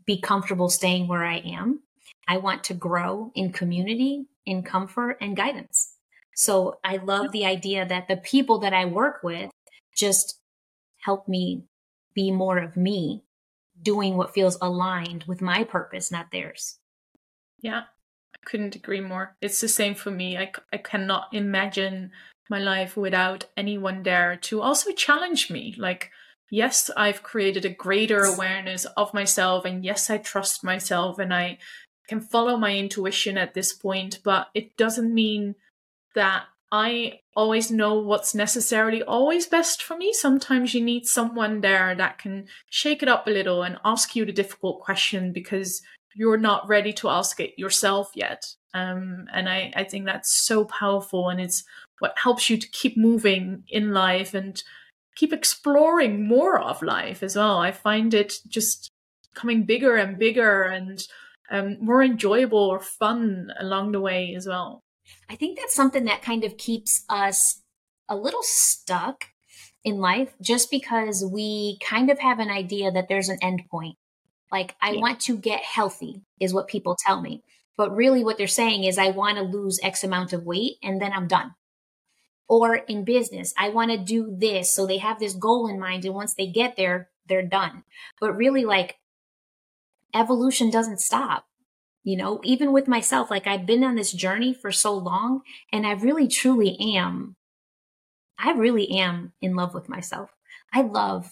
be comfortable staying where I am. I want to grow in community, in comfort, and guidance. So I love the idea that the people that I work with just help me be more of me doing what feels aligned with my purpose, not theirs. Yeah, I couldn't agree more. It's the same for me. I, I cannot imagine my life without anyone there to also challenge me. Like, yes, I've created a greater awareness of myself, and yes, I trust myself and I can follow my intuition at this point, but it doesn't mean that I always know what's necessarily always best for me. Sometimes you need someone there that can shake it up a little and ask you the difficult question because you're not ready to ask it yourself yet. Um, and I, I think that's so powerful and it's what helps you to keep moving in life and keep exploring more of life as well. I find it just coming bigger and bigger and um, more enjoyable or fun along the way as well. I think that's something that kind of keeps us a little stuck in life just because we kind of have an idea that there's an end point. Like, I yeah. want to get healthy, is what people tell me. But really, what they're saying is, I want to lose X amount of weight and then I'm done. Or in business, I want to do this. So they have this goal in mind. And once they get there, they're done. But really, like, evolution doesn't stop you know, even with myself, like I've been on this journey for so long and I really truly am, I really am in love with myself. I love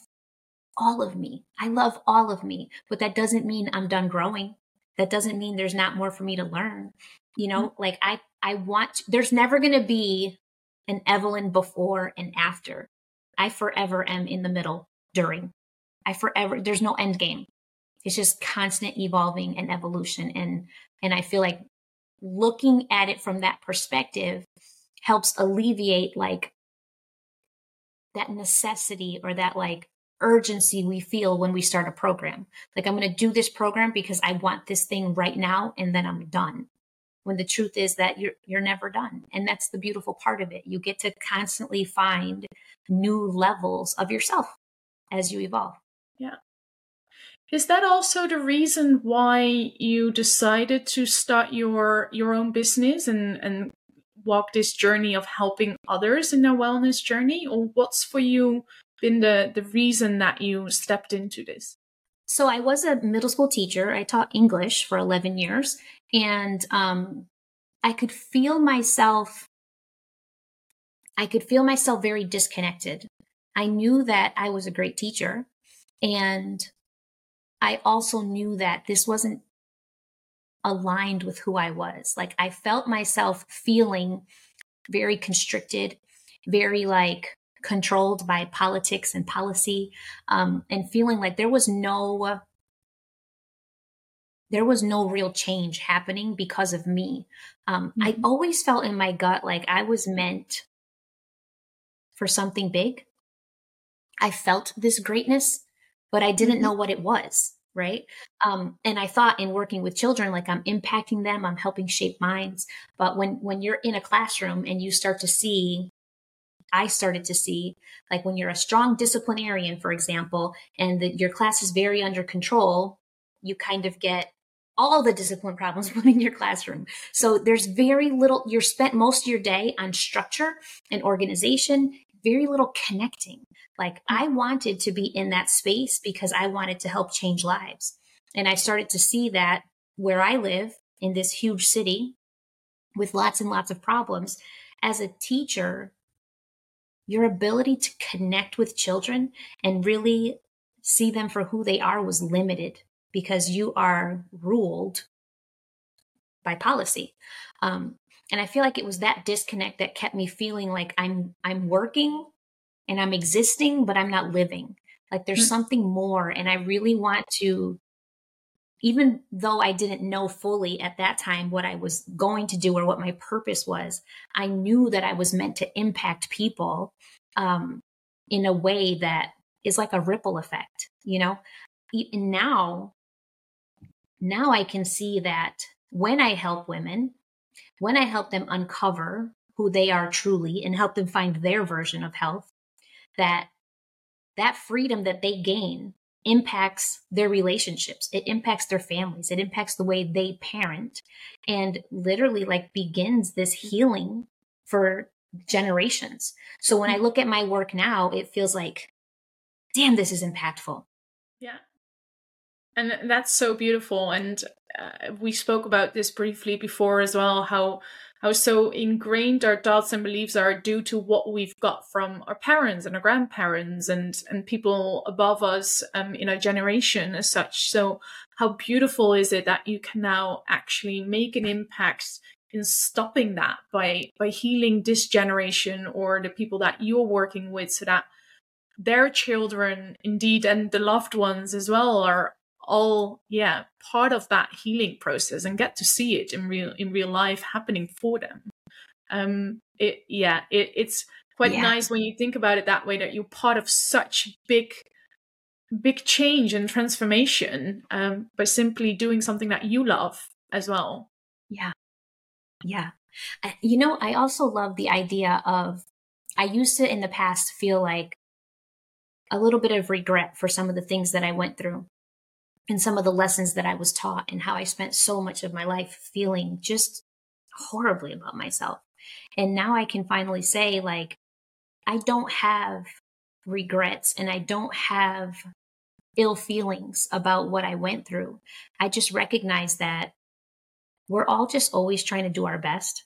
all of me. I love all of me, but that doesn't mean I'm done growing. That doesn't mean there's not more for me to learn. You know, mm-hmm. like I, I want, there's never going to be an Evelyn before and after. I forever am in the middle during. I forever, there's no end game it's just constant evolving and evolution and and i feel like looking at it from that perspective helps alleviate like that necessity or that like urgency we feel when we start a program like i'm going to do this program because i want this thing right now and then i'm done when the truth is that you're you're never done. And that's the beautiful part of it. You get to constantly find new levels of yourself as you evolve. Yeah. Is that also the reason why you decided to start your your own business and and walk this journey of helping others in their wellness journey? Or what's for you been the the reason that you stepped into this? So I was a middle school teacher. I taught English for 11 years and um, I could feel myself I could feel myself very disconnected. I knew that I was a great teacher and I also knew that this wasn't aligned with who I was. Like I felt myself feeling very constricted, very like controlled by politics and policy, um, and feeling like there was no there was no real change happening because of me. Um, mm-hmm. I always felt in my gut like I was meant for something big. I felt this greatness, but I didn't mm-hmm. know what it was. Right. Um, and I thought in working with children, like I'm impacting them, I'm helping shape minds. But when, when you're in a classroom and you start to see I started to see, like when you're a strong disciplinarian, for example, and that your class is very under control, you kind of get all the discipline problems put in your classroom. So there's very little, you're spent most of your day on structure and organization, very little connecting. Like mm. I wanted to be in that space because I wanted to help change lives. And I started to see that where I live in this huge city with lots and lots of problems, as a teacher, your ability to connect with children and really see them for who they are was limited because you are ruled by policy. Um, and I feel like it was that disconnect that kept me feeling like I'm I'm working and I'm existing, but I'm not living. Like there's mm-hmm. something more, and I really want to even though I didn't know fully at that time what I was going to do or what my purpose was, I knew that I was meant to impact people um, in a way that is like a ripple effect, you know? And now, now I can see that when I help women, when I help them uncover who they are truly and help them find their version of health, that that freedom that they gain impacts their relationships it impacts their families it impacts the way they parent and literally like begins this healing for generations. So when i look at my work now it feels like damn this is impactful and that's so beautiful. And uh, we spoke about this briefly before as well how how so ingrained our thoughts and beliefs are due to what we've got from our parents and our grandparents and and people above us um, in our generation as such. So how beautiful is it that you can now actually make an impact in stopping that by by healing this generation or the people that you're working with so that their children indeed and the loved ones as well are all yeah part of that healing process and get to see it in real in real life happening for them. Um it yeah it, it's quite yeah. nice when you think about it that way that you're part of such big big change and transformation um by simply doing something that you love as well. Yeah. Yeah. You know i also love the idea of i used to in the past feel like a little bit of regret for some of the things that i went through and some of the lessons that I was taught and how I spent so much of my life feeling just horribly about myself. And now I can finally say, like, I don't have regrets and I don't have ill feelings about what I went through. I just recognize that we're all just always trying to do our best.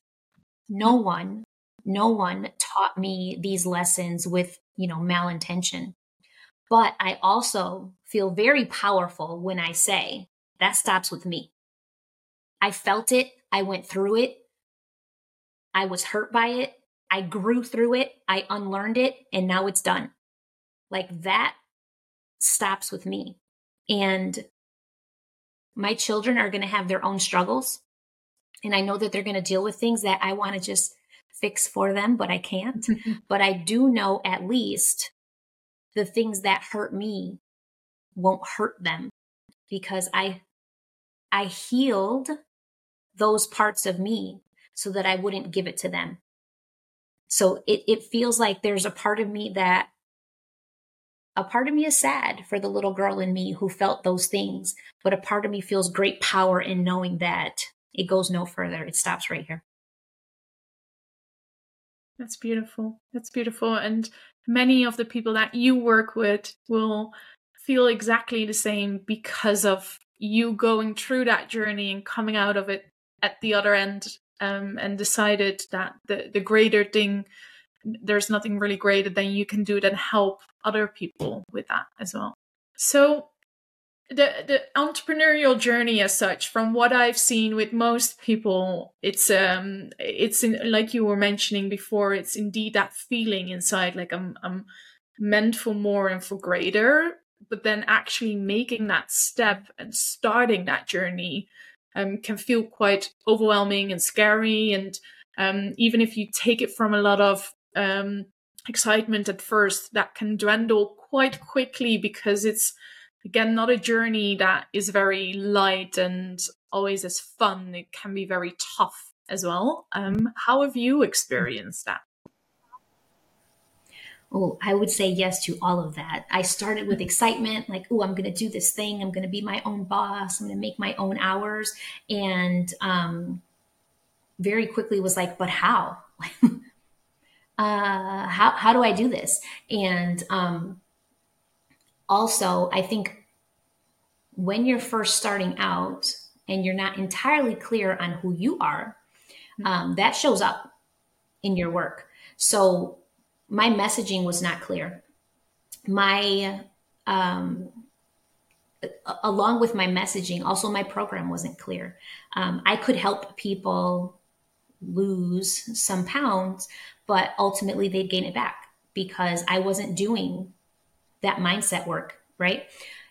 No mm-hmm. one, no one taught me these lessons with, you know, malintention. But I also feel very powerful when I say that stops with me. I felt it. I went through it. I was hurt by it. I grew through it. I unlearned it and now it's done. Like that stops with me. And my children are going to have their own struggles. And I know that they're going to deal with things that I want to just fix for them, but I can't. but I do know at least the things that hurt me won't hurt them because I I healed those parts of me so that I wouldn't give it to them. So it, it feels like there's a part of me that a part of me is sad for the little girl in me who felt those things, but a part of me feels great power in knowing that it goes no further. It stops right here. That's beautiful. That's beautiful. And many of the people that you work with will feel exactly the same because of you going through that journey and coming out of it at the other end um, and decided that the, the greater thing there's nothing really greater than you can do than help other people with that as well. So the the entrepreneurial journey as such from what i've seen with most people it's um it's in, like you were mentioning before it's indeed that feeling inside like i'm i'm meant for more and for greater but then actually making that step and starting that journey um, can feel quite overwhelming and scary. And um, even if you take it from a lot of um, excitement at first, that can dwindle quite quickly because it's, again, not a journey that is very light and always as fun. It can be very tough as well. Um, how have you experienced that? Oh, I would say yes to all of that. I started with excitement, like, oh, I'm going to do this thing. I'm going to be my own boss. I'm going to make my own hours. And um, very quickly was like, but how? uh, how, how do I do this? And um, also, I think when you're first starting out and you're not entirely clear on who you are, mm-hmm. um, that shows up in your work. So my messaging was not clear. My, um, along with my messaging, also my program wasn't clear. Um, I could help people lose some pounds, but ultimately they'd gain it back because I wasn't doing that mindset work, right?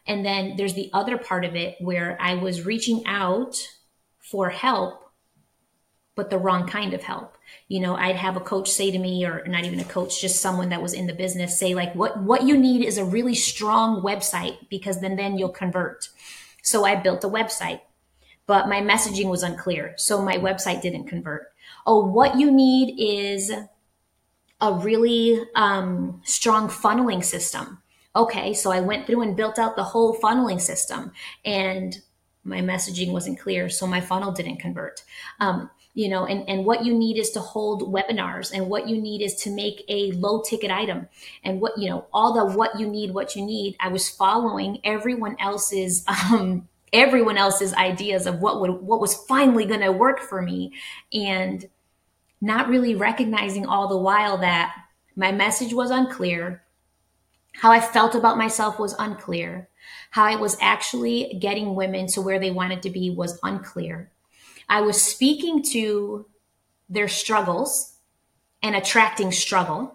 And then there's the other part of it where I was reaching out for help, but the wrong kind of help you know i'd have a coach say to me or not even a coach just someone that was in the business say like what what you need is a really strong website because then then you'll convert. So i built a website but my messaging was unclear so my website didn't convert. Oh what you need is a really um, strong funneling system. Okay so i went through and built out the whole funneling system and my messaging wasn't clear so my funnel didn't convert. Um, you know and, and what you need is to hold webinars and what you need is to make a low ticket item. And what you know all the what you need what you need i was following everyone else's um everyone else's ideas of what would what was finally going to work for me. And not really recognizing all the while that my message was unclear how i felt about myself was unclear how i was actually getting women to where they wanted to be was unclear I was speaking to their struggles and attracting struggle.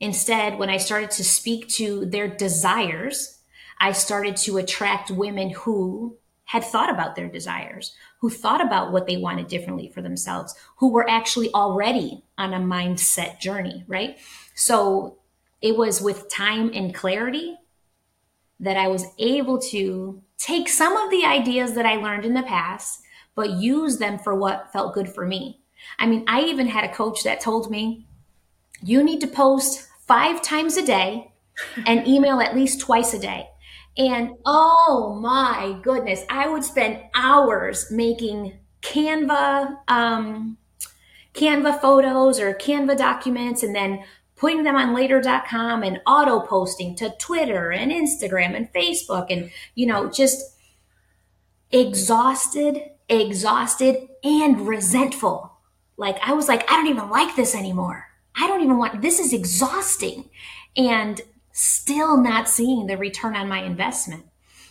Instead, when I started to speak to their desires, I started to attract women who had thought about their desires, who thought about what they wanted differently for themselves, who were actually already on a mindset journey, right? So it was with time and clarity that I was able to take some of the ideas that I learned in the past but use them for what felt good for me. I mean, I even had a coach that told me, you need to post five times a day and email at least twice a day. And oh my goodness, I would spend hours making Canva, um, Canva photos or Canva documents and then putting them on later.com and auto posting to Twitter and Instagram and Facebook and, you know, just exhausted exhausted, and resentful. Like I was like, I don't even like this anymore. I don't even want this is exhausting. And still not seeing the return on my investment.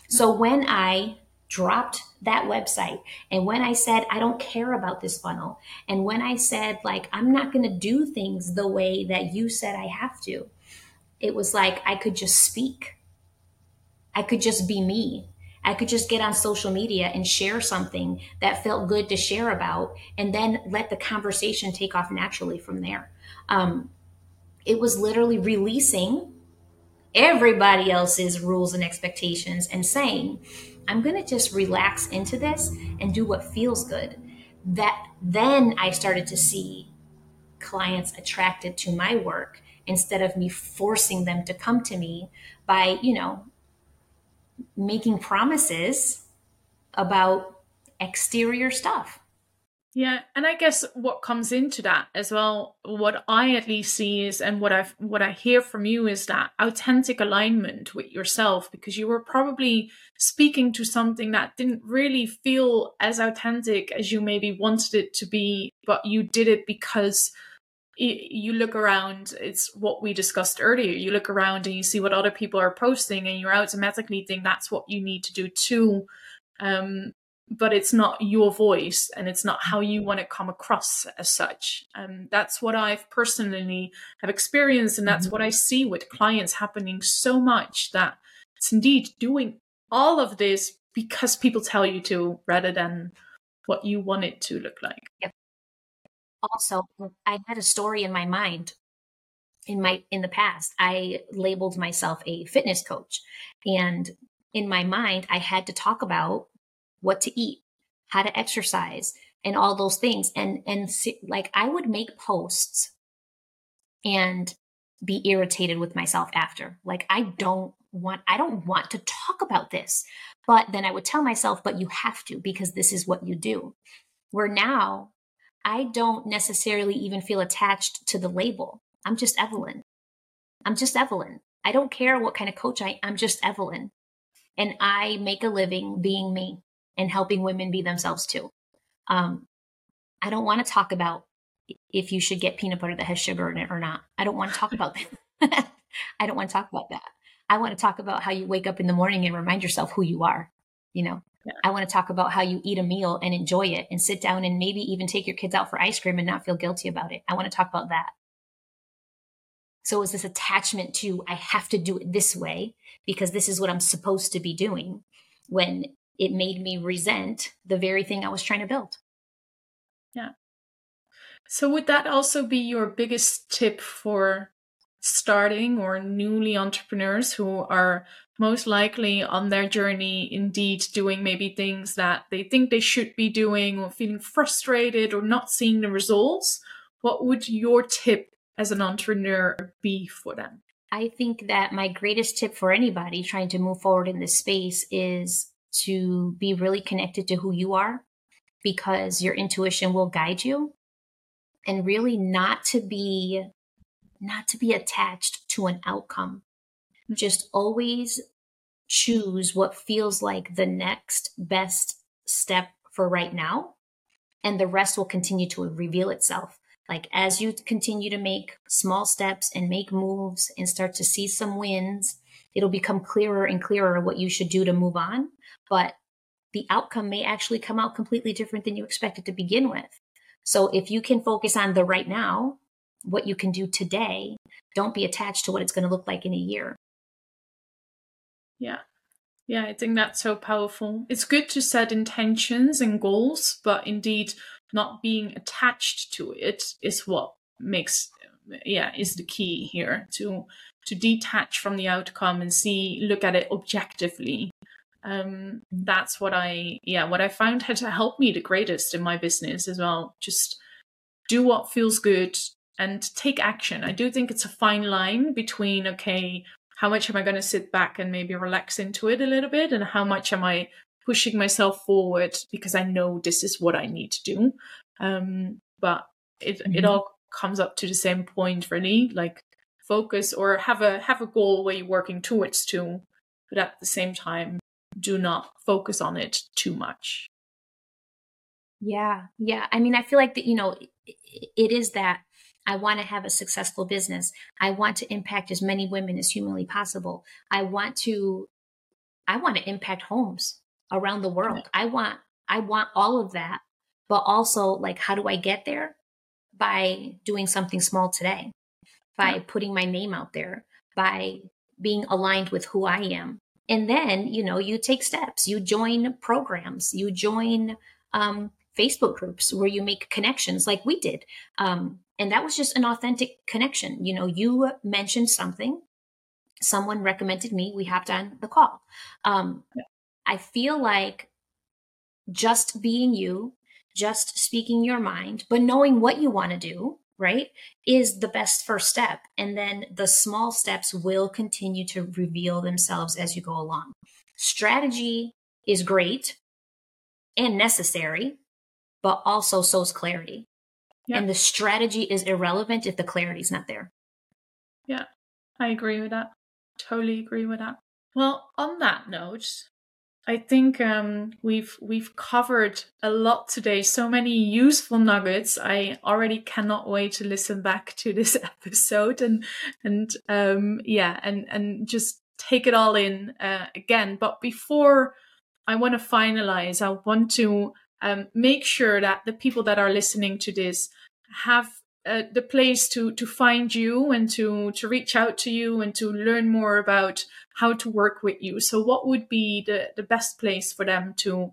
So when I dropped that website and when I said, I don't care about this funnel, and when I said, like, I'm not going to do things the way that you said I have to, it was like I could just speak. I could just be me. I could just get on social media and share something that felt good to share about, and then let the conversation take off naturally from there. Um, it was literally releasing everybody else's rules and expectations and saying, I'm going to just relax into this and do what feels good. that then I started to see clients attracted to my work instead of me forcing them to come to me by, you know, making promises about exterior stuff. Yeah, and I guess what comes into that as well, what I at least see is, and what I what I hear from you is that authentic alignment with yourself, because you were probably speaking to something that didn't really feel as authentic as you maybe wanted it to be, but you did it because you look around it's what we discussed earlier. You look around and you see what other people are posting and you automatically think that's what you need to do too. Um, but it's not your voice and it's not how you want to come across as such. And um, that's what i've personally have experienced and that's mm-hmm. what i see with clients happening so much that it's indeed doing all of this because people tell you to rather than what you want it to look like. Yep also i had a story in my mind in my in the past i labeled myself a fitness coach. And in my mind i had to talk about what to eat how to exercise and all those things. And and like i would make posts and be irritated with myself after. Like i don't want i don't want to talk about this. But then i would tell myself but you have to because this is what you do. Where now I don't necessarily even feel attached to the label. I'm just Evelyn. I'm just Evelyn. I don't care what kind of coach I I'm just Evelyn. And I make a living being me and helping women be themselves too. Um, I don't want to talk about if you should get peanut butter that has sugar in it or not. I don't want to talk about that. I don't want to talk about that. I want to talk about how you wake up in the morning and remind yourself who you are, you know, yeah. I want to talk about how you eat a meal and enjoy it and sit down and maybe even take your kids out for ice cream and not feel guilty about it. I want to talk about that. So is this attachment to I have to do it this way because this is what I'm supposed to be doing when it made me resent the very thing I was trying to build. Yeah. So would that also be your biggest tip for starting or newly entrepreneurs who are most likely on their journey indeed doing maybe things that they think they should be doing or feeling frustrated or not seeing the results. What would your tip as an entrepreneur be for them? I think that my greatest tip for anybody trying to move forward in this space is to be really connected to who you are because your intuition will guide you. And really not to be not to be attached to an outcome. Mm-hmm. Just always choose what feels like the next best step for right now. And the rest will continue to reveal itself. Like as you continue to make small steps and make moves and start to see some wins, it'll become clearer and clearer what you should do to move on. But the outcome may actually come out completely different than you expected to begin with. So if you can focus on the right now what you can do today. Don't be attached to what it's going to look like in a year. Yeah. Yeah, I think that's so powerful. It's good to set intentions and goals, but indeed, not being attached to it is what makes yeah is the key here to to detach from the outcome and see look at it objectively um that's what i yeah what i found had to help me the greatest in my business as well just do what feels good and take action. I do think it's a fine line between, okay, how much am I going to sit back and maybe relax into it a little bit? And how much am I pushing myself forward because I know this is what I need to do? Um, but it, mm-hmm. it all comes up to the same point, really, like focus or have a, have a goal where you're working towards to, but at the same time, do not focus on it too much. Yeah. Yeah. I mean, I feel like that, you know, it is that I want to have a successful business. I want to impact as many women as humanly possible. I want to I want to impact homes around the world. I want I want all of that. But also like how do I get there? By doing something small today. By putting my name out there, by being aligned with who I am. And then, you know, you take steps. You join programs. You join um, Facebook groups where you make connections like we did. Um, and that was just an authentic connection. You know, you mentioned something, someone recommended me, we hopped on the call. Um, yeah. I feel like just being you, just speaking your mind, but knowing what you want to do, right, is the best first step. And then the small steps will continue to reveal themselves as you go along. Strategy is great and necessary, but also so is clarity. Yeah. And the strategy is irrelevant if the clarity is not there. Yeah, I agree with that. Totally agree with that. Well, on that note, I think um, we've we've covered a lot today. So many useful nuggets. I already cannot wait to listen back to this episode and and um, yeah, and and just take it all in uh, again. But before I want to finalize, I want to um, make sure that the people that are listening to this have uh, the place to to find you and to to reach out to you and to learn more about how to work with you. So what would be the the best place for them to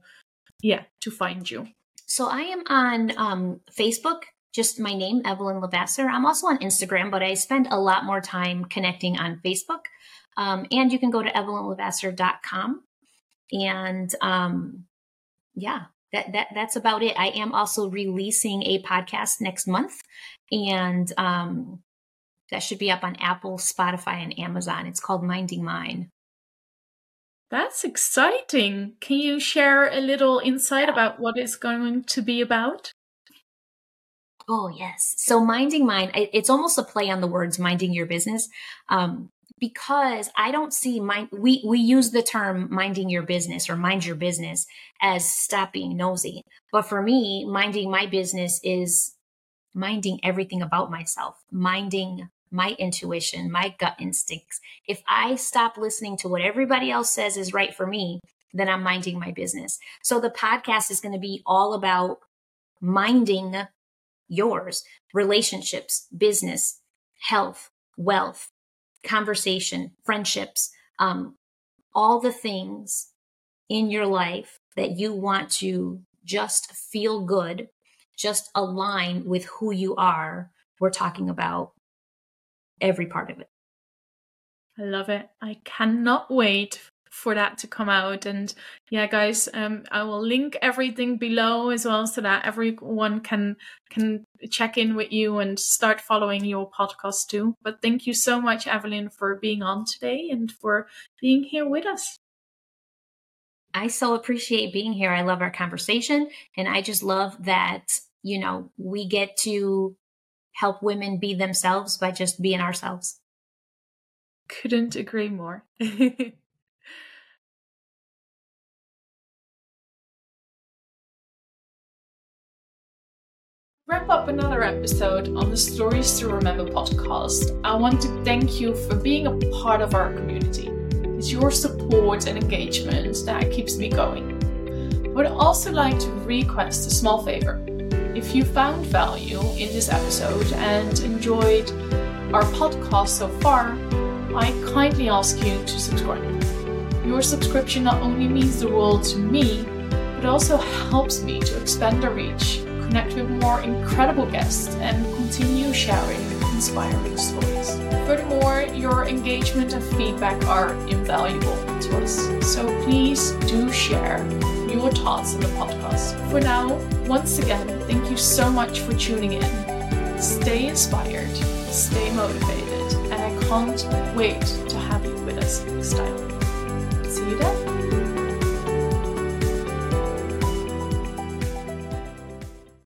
yeah, to find you? So I am on um, Facebook, just my name, Evelyn LeVasseur. I'm also on Instagram, but I spend a lot more time connecting on Facebook. Um, and you can go to evelynlevasseur.com. And um, yeah, that, that that's about it. I am also releasing a podcast next month, and um, that should be up on Apple, Spotify, and Amazon. It's called Minding Mine. That's exciting. Can you share a little insight about what it's going to be about? Oh, yes. So, Minding Mine, it's almost a play on the words minding your business. Um, because I don't see mind we we use the term minding your business or mind your business as stop being nosy. But for me, minding my business is minding everything about myself, minding my intuition, my gut instincts. If I stop listening to what everybody else says is right for me, then I'm minding my business. So the podcast is going to be all about minding yours, relationships, business, health, wealth, conversation, friendships, um, all the things in your life that you want to just feel good, just align with who you are. We're talking about every part of it. I love it. I cannot wait for that to come out. And yeah, guys, um, I will link everything below as well so that everyone can can check in with you and start following your podcast too. But thank you so much, Evelyn, for being on today and for being here with us. I so appreciate being here. I love our conversation. And I just love that, you know, we get to help women be themselves by just being ourselves. Couldn't agree more. wrap up another episode on the Stories to Remember podcast, I want to thank you for being a part of our community. It's your support and engagement that keeps me going. I would also like to request a small favor. If you found value in this episode and enjoyed our podcast so far, I kindly ask you to subscribe. Your subscription not only means the world to me, but also helps me to expand the reach connect with more incredible guests, and continue sharing inspiring stories. Furthermore, your engagement and feedback are invaluable to us, so please do share your thoughts on the podcast. For now, once again, thank you so much for tuning in. Stay inspired, stay motivated, and I can't wait to have you with us next time. See you then.